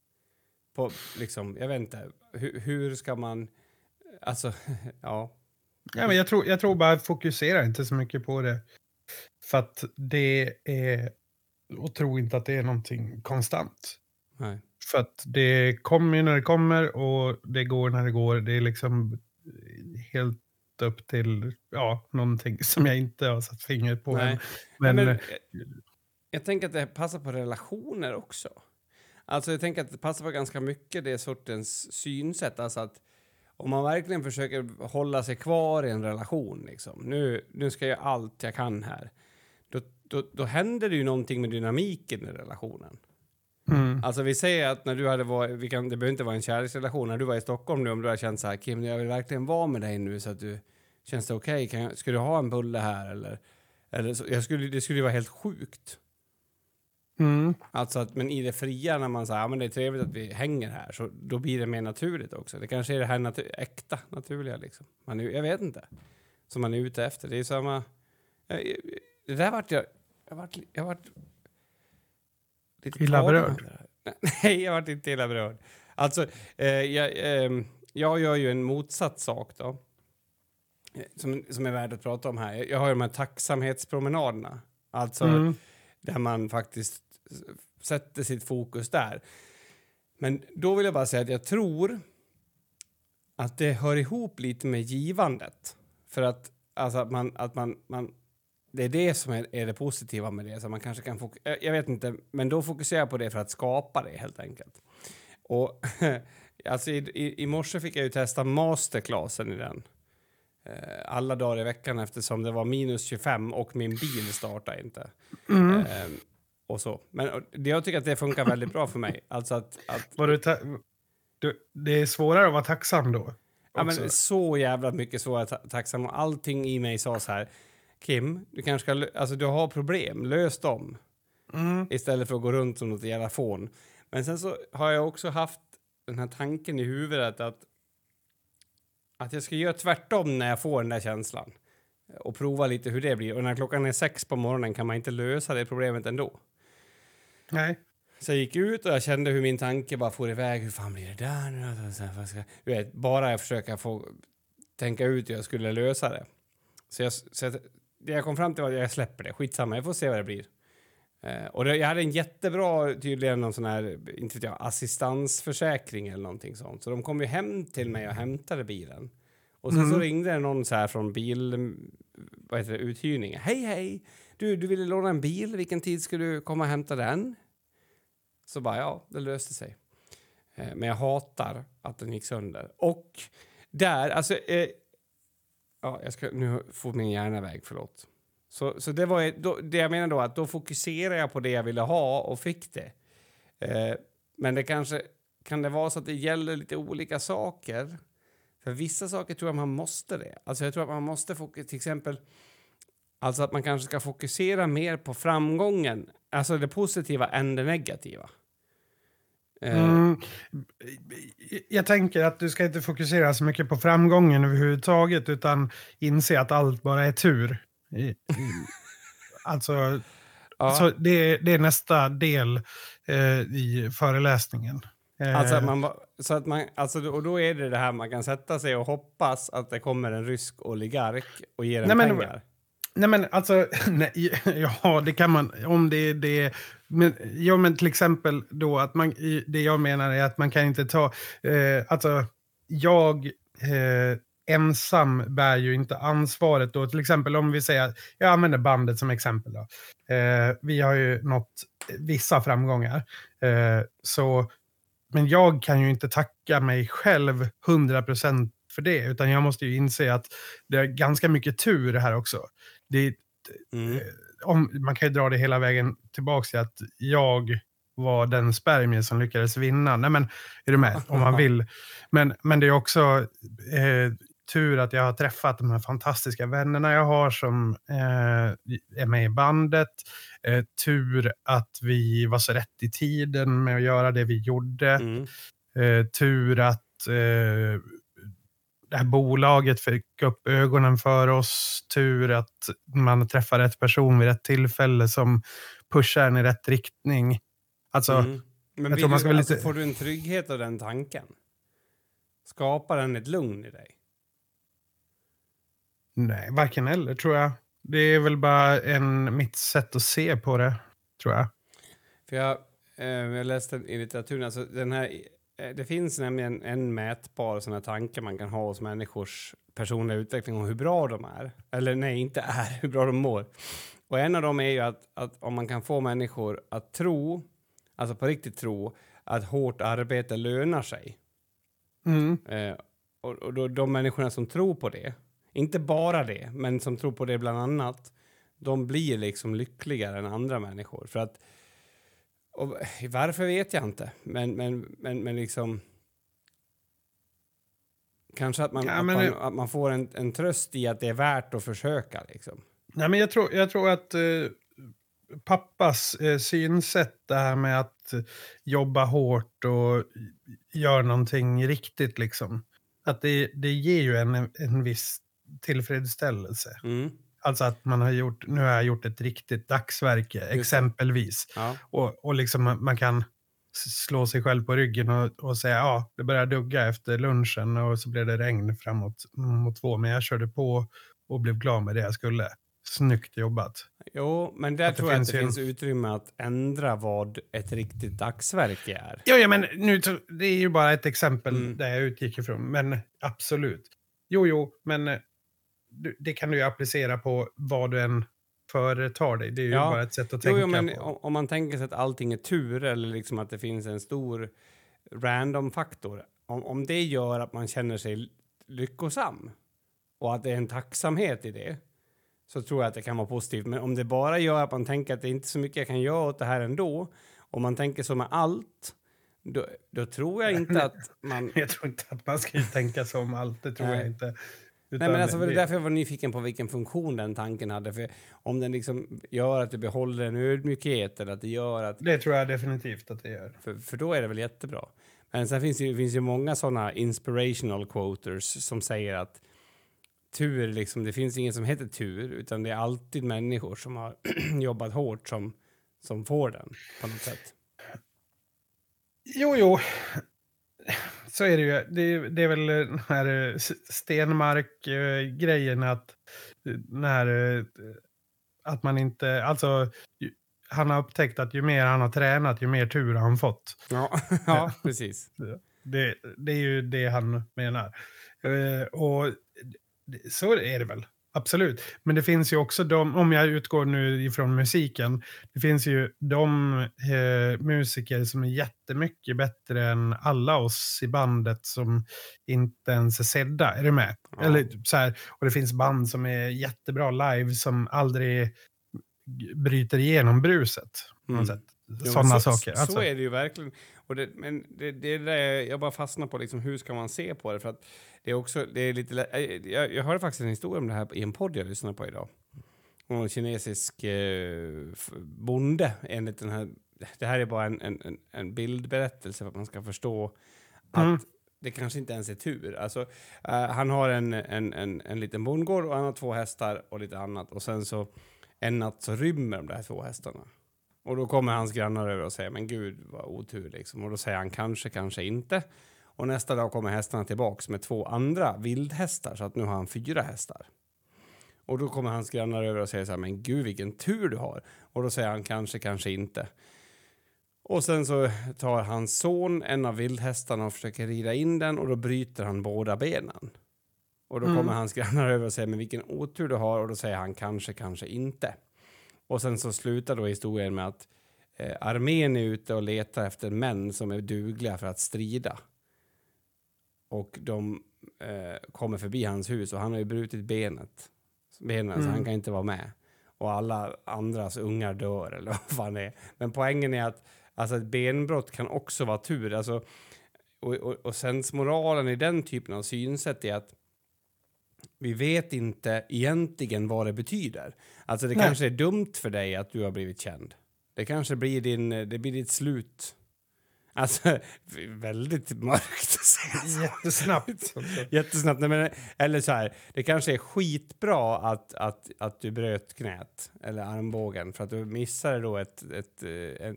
På, liksom, jag vet inte, hur, hur ska man, alltså, ja. Ja, men jag, tror, jag tror bara fokusera inte så mycket på det. För att det är... Och tro inte att det är någonting konstant. Nej. För att det kommer när det kommer och det går när det går. Det är liksom helt upp till ja, någonting som jag inte har satt fingret på Nej. Men, Men, eh, jag, jag tänker att det passar på relationer också. Alltså jag tänker att det passar på ganska mycket det sortens synsätt. Alltså att om man verkligen försöker hålla sig kvar i en relation, liksom. nu, nu ska jag göra allt jag kan här. Då, då, händer det ju någonting med dynamiken i relationen. mm, Alltså vi säger att när du hade varit, vi kan, det behöver inte vara en kärleksrelation, när du var i Stockholm nu, om du har känt så här, Kim, jag vill verkligen vara med dig nu så att du, känns det okej? Jag- Ska du ha en bulle här eller? eller så, jag skulle, det skulle ju vara helt sjukt. mm, Alltså att, men i det fria när man säger, ja men det är trevligt att vi hänger här, så då blir det mer naturligt också. Det kanske är det här natu- äkta, naturliga liksom. Man är, jag vet inte. Som man är ute efter. Det är samma, jag, jag- det där vart jag, jag vart, jag vart lite Illa berörd? Nej, jag vart inte illa berörd. Alltså, eh, jag, ehm, jag gör ju en motsatt sak då. eh, Som, som är värd att prata om här. Jag har ju de här tacksamhetspromenaderna. Alltså mm, där man faktiskt sätter sitt fokus där. Men då vill jag bara säga att jag tror att det hör ihop lite med givandet. För att, alltså att, man, att man, man... Det är det som är, är det positiva med det. Så man kanske kan fok- jag, vet inte, men då fokuserar jag på det för att skapa det helt enkelt. Och alltså i, i, i morse fick jag ju testa masterclassen i den. Eh, alla dagar i veckan eftersom det var minus 25 och min bil startade inte. mm. Ehm, och så. Men och, det- jag tycker att det funkar väldigt bra för mig. Alltså att, att Var du du, det är svårare att vara tacksam då? ja, men så jävla mycket svårare ta tacksam och allting i mig sa så här. Kim, du kanske ska, alltså du har problem, lös dem. Mm, Istället för att gå runt som något jävla fån. Men sen så har jag också haft den här tanken i huvudet att att jag ska göra tvärtom när jag får den där känslan. Och prova lite hur det blir. Och när klockan är sex på morgonen kan man inte lösa det problemet ändå. nej. Så jag gick ut och jag kände hur min tanke bara får iväg. Hur fan blir det där nu? Så här, vad ska- Du vet, bara jag försöker få tänka ut hur jag skulle lösa det. Så, jag, så jag, det jag kom fram till var att jag släpper det. Skitsamma, jag får se vad det blir. Eh, och det, jag hade en jättebra, tydligen någon sån här, inte vet jag, assistansförsäkring eller någonting sånt. Så de kom ju hem till mig och hämtade bilen. Och sen så Mm. ringde det någon så här från bil, vad heter det, uthyrningen. Hej hej! Du, du ville låna en bil, vilken tid ska du komma och hämta den? Så bara, ja, det löste sig. Eh, men jag hatar att den gick sönder. Och där, alltså... Eh, ja, jag ska, nu får min hjärna iväg, förlåt. Så, så det var då, det jag menar då, att då fokuserar jag på det jag ville ha och fick det. Eh, men det kanske kan det vara så att det gäller lite olika saker. För vissa saker tror jag man måste det. Alltså jag tror att man måste fokusera, till exempel, alltså att man kanske ska fokusera mer på framgången, alltså det positiva än det negativa. Eh. Mm, jag tänker att du ska inte fokusera så mycket på framgången överhuvudtaget utan inse att allt bara är tur. alltså, ja. så det, det, är nästa del eh, i föreläsningen. Alltså, eh. man, så att man, alltså, och då är det det här man kan sätta sig och hoppas att det kommer en rysk oligark och ger en nej, pengar. Men, nej men alltså, nej, ja det kan man, om det är det. Men, ja men till exempel då att man, det jag menar är att man kan inte ta, eh, alltså jag eh, ensam bär ju inte ansvaret då. Till exempel om vi säger, jag använder bandet som exempel då. Eh, vi har ju nått vissa framgångar. Eh, så men jag kan ju inte tacka mig själv 100% för det, utan jag måste ju inse att det är ganska mycket tur här också. Det, mm. Eh, om, man kan ju dra det hela vägen tillbaka till att jag var den spermie som lyckades vinna. Nej, men är du med? Om man vill. Men, men det är också eh, tur att jag har träffat de här fantastiska vännerna jag har som eh, är med i bandet. Eh, tur att vi var så rätt i tiden med att göra det vi gjorde. Mm. Eh, tur att eh, det här bolaget fick upp ögonen för oss. Tur att man träffar rätt person vid rätt tillfälle som pushar en i rätt riktning. Alltså, mm. Men jag tror man ska du, alltså, får du en trygghet av den tanken? Skapar den ett lugn i dig? Nej, varken eller tror jag. Det är väl bara en, mitt sätt att se på det, tror jag. För jag, eh, jag läste i litteraturen, alltså den här, det finns nämligen en mätbar sån här tanke man kan ha hos människors personliga utveckling om hur bra de är. Eller nej, inte är, hur bra de mår. Och en av dem är ju att, att om man kan få människor att tro, alltså på riktigt tro, att hårt arbete lönar sig. Mm. Eh, och, och då, de människorna som tror på det, inte bara det, men som tror på det bland annat, de blir liksom lyckligare än andra människor. För att, och varför vet jag inte, men, men, men, men liksom... Kanske att man, ja, att man, att man, får en, en tröst i att det är värt att försöka. Liksom. Nej, men jag, tror, jag tror att eh, pappas eh, synsätt, det här med att eh, jobba hårt och göra någonting riktigt, liksom. Att det, det ger ju en, en viss tillfredsställelse. Mm. Alltså att man har gjort, nu har jag gjort ett riktigt dagsverke, exempelvis. Ja. Och, och liksom man kan slå sig själv på ryggen och, och säga ja, det börjar dugga efter lunchen och så blev det regn framåt mot två, men jag körde på och blev glad med det jag skulle. Snyggt jobbat. Jo, men där att tror jag att det en... finns utrymme att ändra vad ett riktigt dagsverke är. Jo, ja, men nu, det är ju bara ett exempel mm. där jag utgick ifrån, men absolut. Jo, jo, men det kan du ju applicera på vad du än företar dig. Det är ju ja. bara ett sätt att tänka jo, men på. Om man tänker sig att allting är tur eller liksom att det finns en stor random-faktor. Om, om det gör att man känner sig lyckosam och att det är en tacksamhet i det så tror jag att det kan vara positivt. Men om det bara gör att man tänker att det är inte så mycket jag kan göra åt det här ändå, om man tänker så med allt, då, då tror jag inte att man... jag tror inte att man ska tänka så om allt, det tror Nej. jag inte. Nej, men alltså, det är därför jag var nyfiken på vilken funktion den tanken hade. För om den liksom gör att du behåller en ödmjukhet eller att det gör att... Det tror jag definitivt att det gör. För, för då är det väl jättebra. Men sen finns det ju, finns ju många sådana inspirational quoters som säger att tur, liksom, det finns inget som heter tur, utan det är alltid människor som har jobbat hårt som, som får den på något sätt. Jo, jo, så är det ju. Det, det är väl den här eh, Stenmark-grejen att när, eh, att man inte, alltså han har upptäckt att ju mer han har tränat, ju mer tur har han fått. Ja, ja precis. Det, det är ju det han menar. Eh, och så är det väl. Absolut. Men det finns ju också de, om jag utgår nu ifrån musiken, det finns ju de eh, musiker som är jättemycket bättre än alla oss i bandet som inte ens är sedda. Är du med? Ja. Eller så här, och det finns band som är jättebra live som aldrig bryter igenom bruset. Mm. Sådana så, saker. Alltså, Så är det ju verkligen. Och det, men det, det är det jag bara fastnar på, liksom, hur ska man se på det? För att det är också, det är lite, jag, jag hörde faktiskt en historia om det här i en podd jag lyssnade på idag. Om en kinesisk eh, bonde enligt den här, det här är bara en, en, en- bildberättelse för att man ska förstå att Mm. det kanske inte ens är tur. Alltså, eh, han har en, en, en, en liten bondgård och han har två hästar och lite annat. Och sen så en natt så rymmer de där två hästarna. Och då kommer hans grannar över och säger men gud vad otur liksom. Och då säger han kanske, kanske inte. Och nästa dag kommer hästarna tillbaks med två andra vildhästar så att nu har han fyra hästar. Och då kommer hans grannar över och säger så här men gud vilken tur du har. Och då säger han kanske, kanske inte. Och sen så tar hans son en av vildhästarna och försöker rida in den och då bryter han båda benen. Och då Mm. kommer hans grannar över och säger men vilken otur du har och då säger han kanske, kanske inte. Och sen så slutar då historien med att eh, armén är ute och letar efter män som är dugliga för att strida. Och de eh, kommer förbi hans hus och han har ju brutit benet. Benen, så Mm. han kan inte vara med. Och alla andras ungar dör eller vad fan det är. Men poängen är att alltså, ett benbrott kan också vara tur. Alltså, och, och, och sensmoralen i den typen av synsätt är att vi vet inte egentligen vad det betyder. Alltså det Nej. kanske är dumt för dig att du har blivit känd. Det kanske blir, din, det blir ditt slut. Alltså, väldigt mörkt att säga. Jättesnabbt. Jättesnabbt. Nej, men, eller så här, det kanske är skitbra att, att, att du bröt knät eller armbågen för att du missade då ett, ett, eh,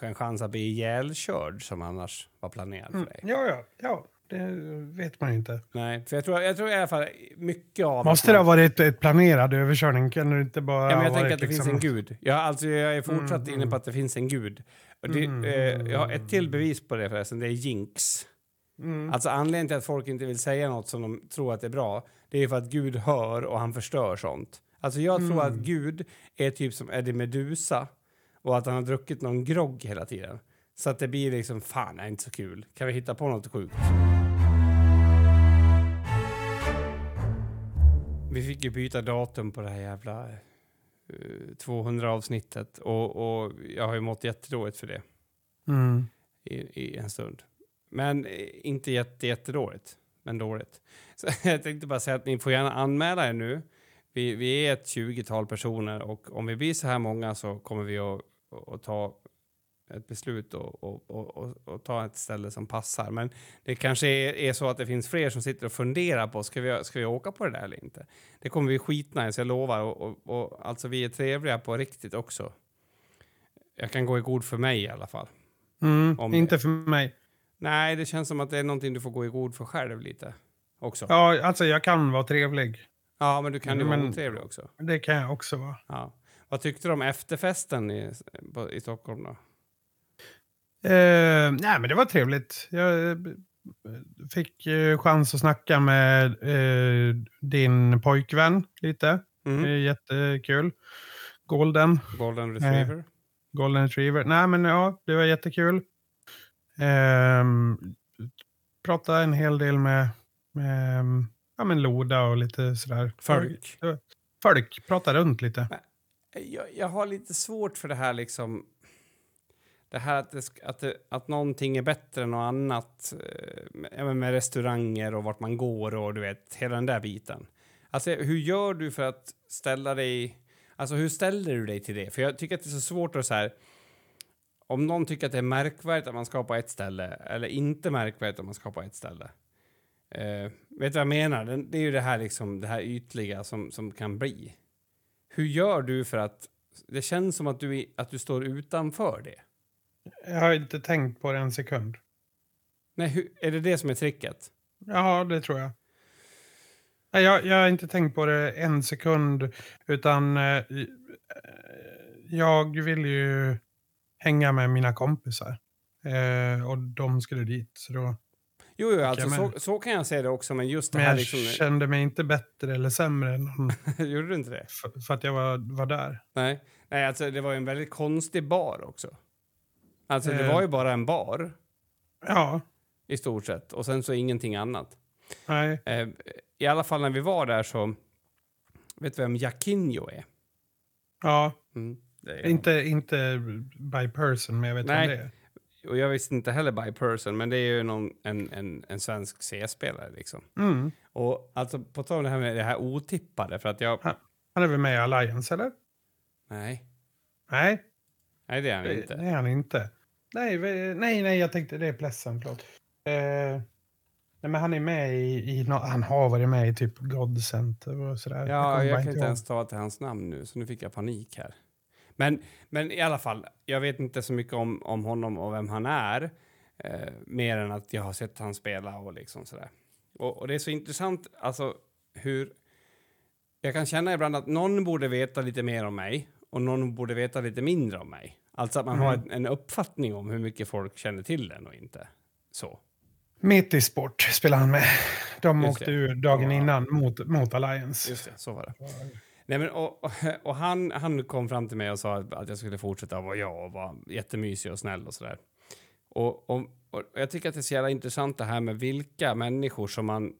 en, chans att bli ihjälkörd som annars var planerad för Mm. dig. Ja, ja, ja. Det vet man ju inte. Nej, för jag tror, jag tror i alla fall mycket av... Måste det ha varit ett planerad överkörning? Kan det inte bara Ja, men jag tänker att det liksom... finns en gud. Jag, alltså, jag är fortsatt Mm, inne på att det finns en gud. Och det, Mm, eh, jag har ett till bevis på det förresten, det är jinx. Mm. Alltså anledningen till att folk inte vill säga något som de tror att är bra, det är för att Gud hör och han förstör sånt. Alltså jag tror Mm. att Gud är typ som Eddie Medusa och att han har druckit någon grogg hela tiden. Så att det blir liksom, fan det är inte så kul. Kan vi hitta på något sjukt? Vi fick ju byta datum på det här jävla eh, 200 avsnittet och, och jag har ju mått jättedåligt för det Mm. i, i en stund. Men eh, inte jätte, jättedåligt, men dåligt. Så jag tänkte bara säga att ni får gärna anmäla er nu. Vi, vi är ett 20-tal personer och om vi blir så här många så kommer vi att, att ta ett beslut och, och, och, och, ta ett ställe som passar. Men det kanske är, är så att det finns fler som sitter och funderar på ska vi, ska vi åka på det där eller inte. Det kommer bli skitnice, jag lovar. Och, alltså vi är trevliga på riktigt också. Jag kan gå i god för mig i alla fall. Mm. Inte för mig. Nej, det känns som att det är någonting du får gå i god för själv lite också. Ja, alltså jag kan vara trevlig. Ja, men du kan ju vara otrevlig också. Det kan jag också vara. Ja. Vad tyckte du om efterfesten i, på, i Stockholm då? Eh, nej, men det var trevligt. Jag eh, fick eh, chans att snacka med eh, din pojkvän lite. Mm. Det är jättekul. Golden. Golden retriever? Golden Retriever. Nej, men ja, det var jättekul. Ehm, pratade en hel del med, med ja, men Loda och lite sådär. Folk. Folk. Pratade runt lite. Jag, jag har lite svårt för det här liksom... Det här att, det, att, det, att någonting är bättre än något annat eh, med, med restauranger och vart man går och du vet, hela den där biten. Alltså, hur gör du för att ställa dig... Alltså, hur ställer du dig till det? För jag tycker att det är så svårt att så här... Om någon tycker att det är märkvärdigt att man ska på ett ställe eller inte märkvärdigt att man ska på ett ställe. Uh, vet du vad jag menar? Det, det är ju det här, liksom, det här ytliga som, som kan bli. Hur gör du för att... Det känns som att du, att du står utanför det. Jag har inte tänkt på det en sekund. Nej, hur, är det det som är tricket? Ja, det tror jag. Nej, jag, jag har inte tänkt på det en sekund, utan eh, jag vill ju hänga med mina kompisar. Eh, och de skulle dit, så då... Jo, jo alltså, så, så kan jag säga det också, men just det Men här jag liksom... kände mig inte bättre eller sämre än någon Gjorde du inte det? för, för att jag var, var där. Nej. Nej, alltså det var en väldigt konstig bar också. Alltså det Eh. var ju bara en bar Ja, i stort sett och sen så ingenting annat. nej. Eh, I alla fall när vi var där så... Vet du vem Jaquinho är? Ja, Mm, är inte, inte by person, men jag vet Nej. vem det är. Och jag visste inte heller by person, men det är ju någon, en, en, en svensk C-spelare liksom. Mm. Och alltså på tal om det här med det här otippade, för att jag... Han är väl med i Alliance, eller? Nej, Nej, nej det är han det, inte. det är han inte. Nej, nej, nej, jag tänkte det är Plessen, förlåt. Eh, nej, men han är med i, i han har varit med i typ God Center och sådär. Ja, jag bara kan inte ihåg. ens ta till hans namn nu, så nu fick jag panik här. Men, men i alla fall, jag vet inte så mycket om, om honom och vem han är. Eh, mer än att jag har sett han spela och liksom sådär. Och, och det är så intressant, alltså hur... Jag kan känna ibland att någon borde veta lite mer om mig och någon borde veta lite mindre om mig. Alltså att man har Mm. en, en uppfattning om hur mycket folk känner till den och inte. Så. Mitt i sport spelar han med. De Just åkte det. ur dagen Ja. innan mot, mot Alliance. Just det, så var det. Nej, men, och, och, och han, han kom fram till mig och sa att, att jag skulle fortsätta vara jag och vara jättemysig och snäll och sådär. Och, och, och jag tycker att det är så jävla intressant det här med vilka människor som man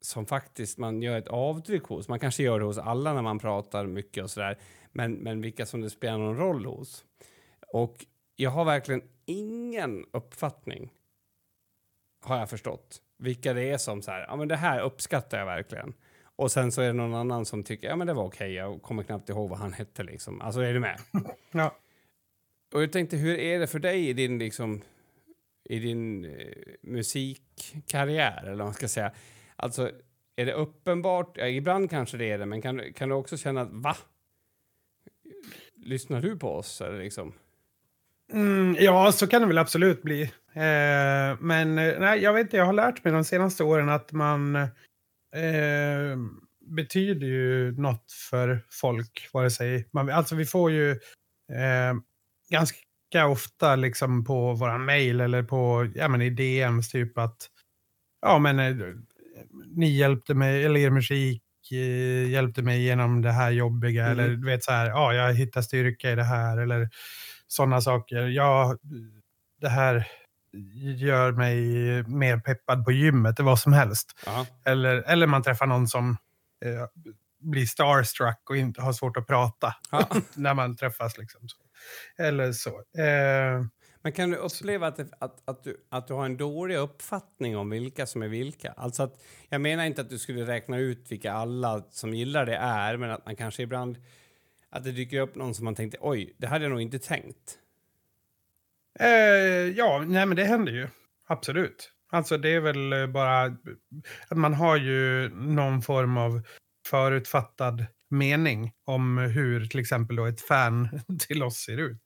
som faktiskt man gör ett avtryck hos. Man kanske gör det hos alla när man pratar mycket och sådär. Men, men vilka som det spelar någon roll hos. Och jag har verkligen ingen uppfattning, har jag förstått, vilka det är som så här, ja men det här uppskattar jag verkligen. Och sen så är det någon annan som tycker, ja men det var okej, jag kommer knappt ihåg vad han hette liksom. Alltså är du med? Ja. Och jag tänkte, hur är det för dig i din liksom, i din eh, musikkarriär eller vad man ska säga? Alltså, är det uppenbart, ja, ibland kanske det är det, men kan, kan du också känna att va? Lyssnar du på oss eller liksom? Mm, ja, så kan det väl absolut bli. Eh, men eh, nej, jag vet inte, jag har lärt mig de senaste åren att man eh, betyder ju något för folk, vare sig man, alltså vi får ju eh, ganska ofta liksom på våra mail eller på, ja men i DMs typ att, ja men eh, ni hjälpte mig, eller er musik eh, hjälpte mig genom det här jobbiga, Mm. eller du vet så här, ja jag hittar styrka i det här, eller sådana saker. Ja, det här gör mig mer peppad på gymmet, det vad som helst. Eller, eller man träffar någon som eh, blir starstruck och inte har svårt att prata när man träffas. Liksom. Eller så. Eh, Men kan du uppleva att, att, att, du, att du har en dålig uppfattning om vilka som är vilka? Alltså att, jag menar inte att du skulle räkna ut vilka alla som gillar det är, men att man kanske ibland att det dyker upp någon som man tänkte oj, det hade jag nog inte tänkt. eh, ja, nej men det händer ju. Absolut. Alltså det är väl eh, bara att man har ju någon form av förutfattad mening om hur till exempel då ett fan till oss ser ut.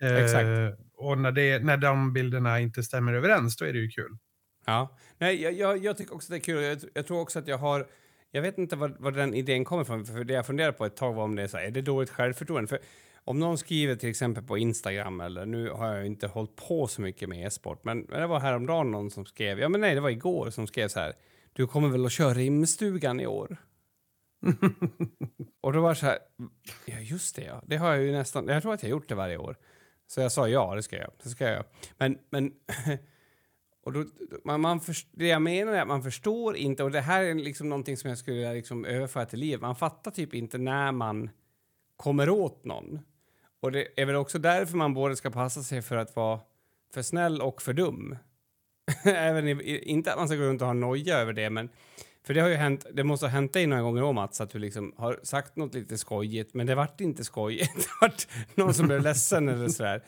Eh, Exakt. Och när, det, när de bilderna inte stämmer överens, då är det ju kul. Ja, nej, jag, jag, jag tycker också det är kul. Jag, jag tror också att jag har... Jag vet inte var, var den idén kommer ifrån, för det jag funderar på ett tag var om det är så här, är det dåligt självförtroende? För om någon skriver till exempel på Instagram, eller nu har jag inte hållit på så mycket med e-sport, men, men det var häromdagen någon som skrev, ja men nej, det var igår som skrev så här, du kommer väl att köra rimstugan i år? Och då var det så här, ja just det ja, det har jag ju nästan, jag tror att jag har gjort det varje år. Så jag sa ja, det ska jag, det ska jag göra. Men, men och då, man, man först, det jag menar är att man förstår inte, och det här är liksom någonting som jag skulle liksom överföra till livet, man fattar typ inte när man kommer åt någon. Och det är väl också därför man både ska passa sig för att vara för snäll och för dum. Även i, i, inte att man ska gå runt och ha noja över det, men för det har ju hänt, det måste ha hänt dig några gånger om Mats, att du liksom har sagt något lite skojigt, men det vart inte skojigt. Det vart någon som blev ledsen eller sådär.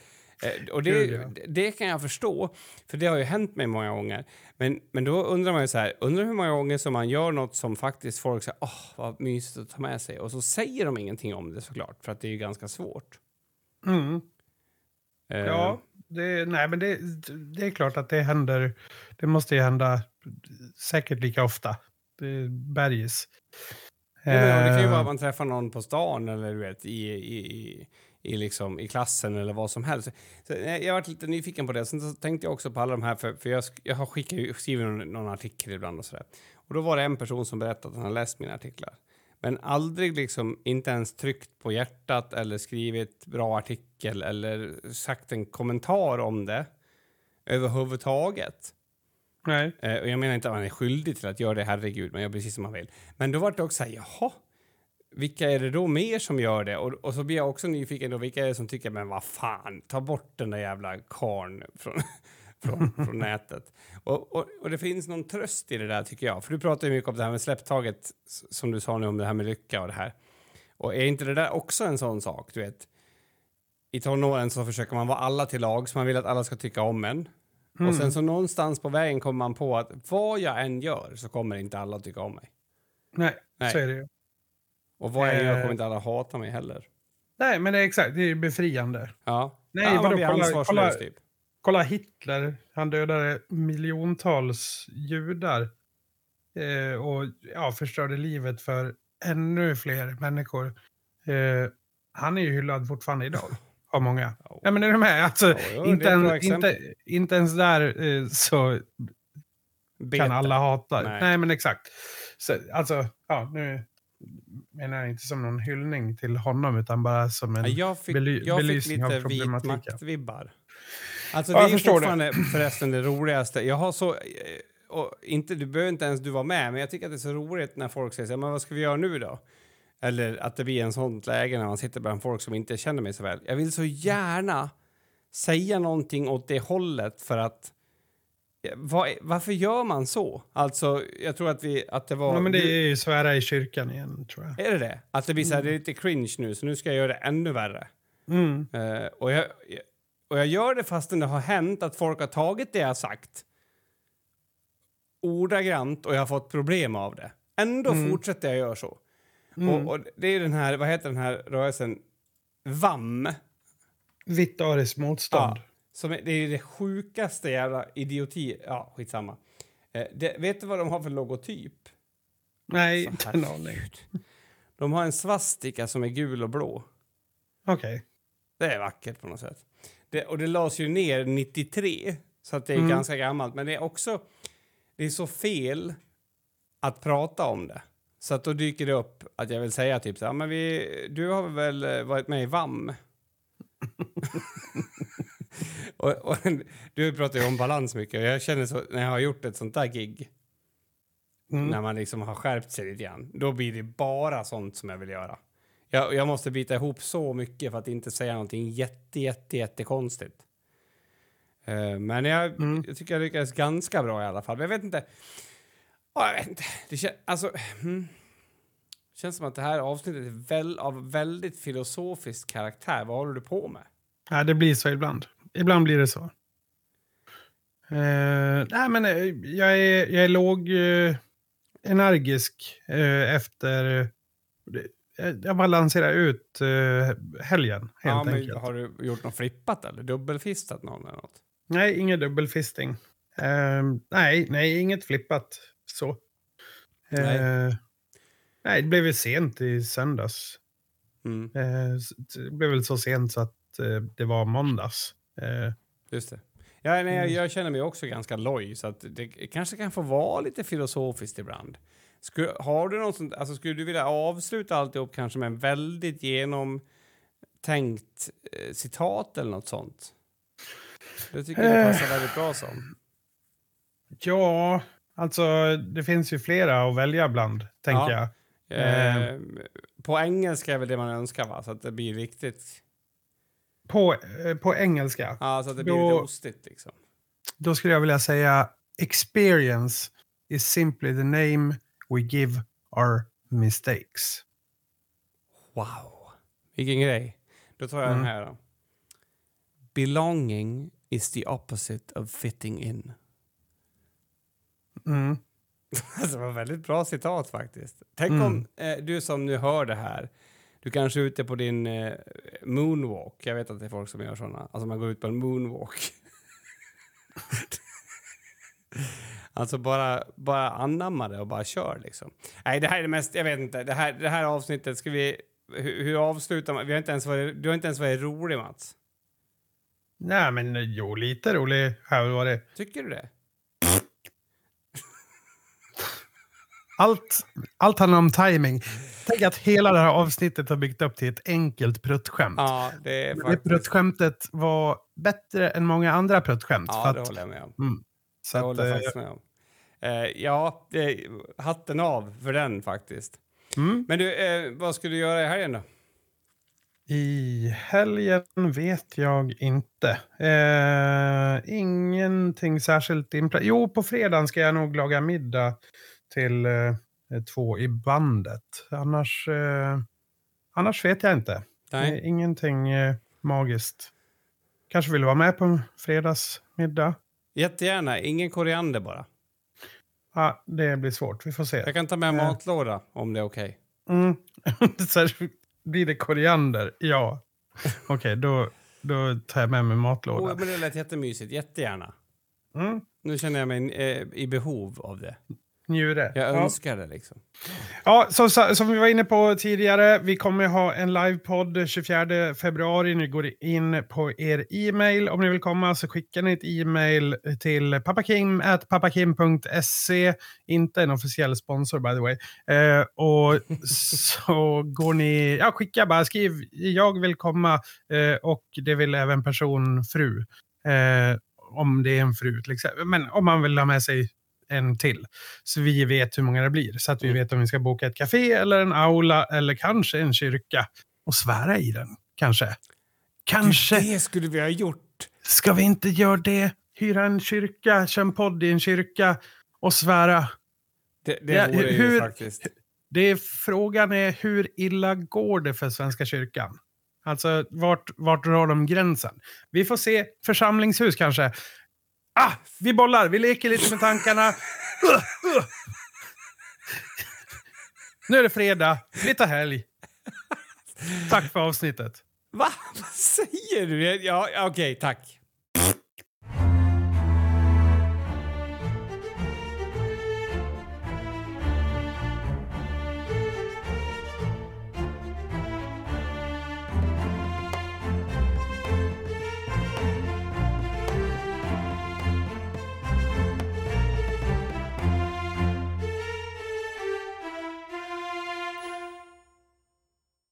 Eh, och det, det- kan jag förstå, för det har ju hänt mig många gånger. Men, men då undrar man ju så här, undrar hur många gånger som man gör något som faktiskt folk säger, åh, vad mysigt att ta med sig. Och så säger de ingenting om det såklart, för att det är ju ganska svårt. Mm. Eh, Ja, det, nej, men det, det är klart att det händer. Det måste ju hända säkert lika ofta. Det bergis. Ja, det kan ju Eh, vara att man träffar någon på stan eller du vet, i, i, i, i, liksom, i klassen eller vad som helst. Så jag jag varit lite nyfiken på det. Sen så tänkte jag också på alla de här, för, för jag, jag har skickat, skrivit någon, någon artikel ibland och sådär. Och då var det en person som berättade att han hade läst mina artiklar. Men aldrig liksom, inte ens tryckt på hjärtat eller skrivit bra artikel eller sagt en kommentar om det överhuvudtaget. Nej. Eh, och jag menar inte att man är skyldig till att göra det, herregud, man gör precis som man vill. Men då var det också så här, jaha, vilka är det då mer som gör det? Och, och så blir jag också nyfiken då, vilka är det som tycker, men vad fan, ta bort den där jävla karn från, från, från nätet. Och, och, och det finns någon tröst i det där tycker jag, för du pratar ju mycket om det här med släpptaget, som du sa nu om det här med lycka och det här. Och är inte det där också en sån sak, du vet? I tonåren så försöker man vara alla till lag, så man vill att alla ska tycka om en. Och sen så någonstans på vägen kommer man på att vad jag än gör så kommer inte alla tycka om mig. Nej, Nej. så är det ju. Och vad jag gör Eh. kommer inte alla hata mig heller. Nej, men det är exakt. Det är befriande. Ja. Nej, ja, man vadå, kolla- kolla- typ. Kolla Hitler. Han dödade miljontals judar. Eh, och ja, förstörde livet för ännu fler människor. Eh, han är ju hyllad fortfarande idag. Av många. Ja. Ja, men är du med? Alltså, är inte, en, inte, inte ens där eh, så Bete. kan alla hata. Nej. Nej, men exakt. Så, alltså, ja, nu menar inte som någon hyllning till honom, utan bara som en... Ja, jag fick, bely- jag fick belysning av lite vit problematiken. makt-vibbar. Alltså, Ja, det jag är förstår det. fortfarande förresten det roligaste. Jag har så... eh, Och inte, du behöver inte ens du vara med, men jag tycker att det är så roligt när folk säger så här, men vad ska vi göra nu då? Eller att det blir en sånt läge när man sitter bland folk som inte känner mig så väl. Jag vill så gärna säga någonting åt det hållet för att... eh, Vad, varför gör man så? Alltså, jag tror att, vi, att det var... Ja, men det är ju svära i kyrkan igen, tror jag. Är det det? Att det blir så här, det är lite cringe nu, så nu ska jag göra det ännu värre. Mm. Eh, och, jag, och jag gör det fastän det har hänt att folk har tagit det jag sagt ordagrant och jag har fått problem av det. Ändå Mm. fortsätter jag göra så. Mm. Och, och det är den här, vad heter den här rörelsen? VAM. Vitt ariskt motstånd. Ja, som är, det är det sjukaste jävla idioti... Ja, skitsamma. Eh, det, vet du vad de har för logotyp? Nej, inte en aning. De har en svastika som är gul och blå. Okej. Det är vackert på något sätt. Det, och det lades ju ner 93, så att det är Mm. ganska gammalt. Men det är också det är så fel att prata om det. Så att då dyker det upp att jag vill säga typ så här, men vi, du har väl eh, varit med i VAM? och, och, du pratar ju om balans mycket och jag känner så när jag har gjort ett sånt där gig, Mm. när man liksom har skärpt sig lite grann, då blir det bara sånt som jag vill göra. Jag, jag måste bita ihop så mycket för att inte säga någonting jätte, jätte, jättekonstigt. Uh, men jag, Mm. jag tycker jag lyckades ganska bra i alla fall. Men jag vet inte. Ja, jag vet inte. Det kän, alltså, hmm. känns som att det här avsnittet är väl, av väldigt filosofisk karaktär. Vad håller du på med? Ja, det blir så ibland. Ibland blir det så. Eh, nej, men eh, jag är, jag är låg eh, energisk eh, efter... eh, Jag balanserar ut eh, helgen, helt ja, men enkelt. har du gjort något flippat eller dubbelfistat någon eller något? Nej, ingen dubbelfisting. Nej, nej, inget flippat så. Nej. nej. det blev väl sent i söndags. Mm, det blev väl så sent så att det var måndags. Eh, just det. Ja, nej, jag, Mm. jag känner mig också ganska loj, så att det kanske kan få vara lite filosofiskt ibland. Skulle, har du något sånt, alltså skulle du vilja avsluta alltihop kanske med en väldigt genomtänkt eh, citat eller något sånt? Det tycker jag Eh. passar väldigt bra som. ja, alltså det finns ju flera att välja bland, tänker Ja. jag. Eh, på engelska är väl det man önskar, va? Så att det blir riktigt... På, eh, på engelska, Ja, så att det blir Då- lite ostigt liksom. då skulle jag vilja säga experience is simply the name we give our mistakes. Wow. Vilken grej. Då tar jag Mm. den här då. Belonging is the opposite of fitting in. Mm. Alltså, det var väldigt bra citat faktiskt. Tänk Mm. om eh, du som nu hör det här, du kanske är ute på din eh, moonwalk. Jag vet att det är folk som gör såna. Alltså man går ut på en moonwalk. alltså bara, bara anamma det och bara kör liksom. Nej, det här är det mest, jag vet inte, det här, det här avsnittet ska vi hur, hur avslutar man? Vi har inte ens varit, du har inte ens varit rolig, Mats. Nej, men jo, lite rolig har jag varit. Tycker du det? Allt, allt handlar om timing. Tänk att hela det här avsnittet har byggt upp till ett enkelt pruttskämt. Ja, det är Men Det faktiskt... pruttskämtet var bättre än många andra pruttskämt. Ja, det att, håller jag med om. mm, så Det att, håller jag eh, faktiskt med om. Eh, ja, hatten av för den faktiskt. mm. Men du, eh, vad ska du göra i helgen då? I helgen vet jag inte. Eh, ingenting särskilt inpla- Jo, på fredagen ska jag nog laga middag till eh, två i bandet. Annars, eh, annars vet jag inte. Nej. Eh, ingenting eh, magiskt. Kanske vill du vara med på en fredagsmiddag? Jättegärna. Ingen koriander bara. Ja, det blir svårt. Vi får se. Jag kan ta med Eh. matlåda om det är okej. Mm. Så här, blir det koriander? Ja. Okej, då, då tar jag med mig matlåda. Oh, men det lät jättemysigt. Jättegärna. Mm. Nu känner jag mig eh, i behov av det. Njure. Jag Ja. önskar det liksom. Ja, som, som vi var inne på tidigare, vi kommer ha en livepodd 24 februari. Ni går in på er e-mail. Om ni vill komma så skickar ni ett e-mail till papakim.papakim.se. Inte en officiell sponsor by the way. Eh, och så går ni, ja skicka bara, skriv jag vill komma eh, och det vill även person fru. Eh, om det är en fru till exempel. Men om man vill ha med sig en till. Så vi vet hur många det blir. Så att vi Mm. vet om vi ska boka ett café eller en aula eller kanske en kyrka. Och svära i den. Kanske. Kanske. Det skulle vi ha gjort. Ska vi inte göra det? Hyra en kyrka, köra en podd i en kyrka och svära. Det, det Ja, vore ju hur- faktiskt... Det är, frågan är hur illa går det för Svenska kyrkan? Alltså, vart, vart drar de gränsen? Vi får se. Församlingshus kanske. Ah, vi bollar. Vi leker lite med tankarna. Uh, uh. Nu är det fredag. Vi tar helg. Tack för avsnittet. Va? Vad säger du? Ja, Okej, okej, tack.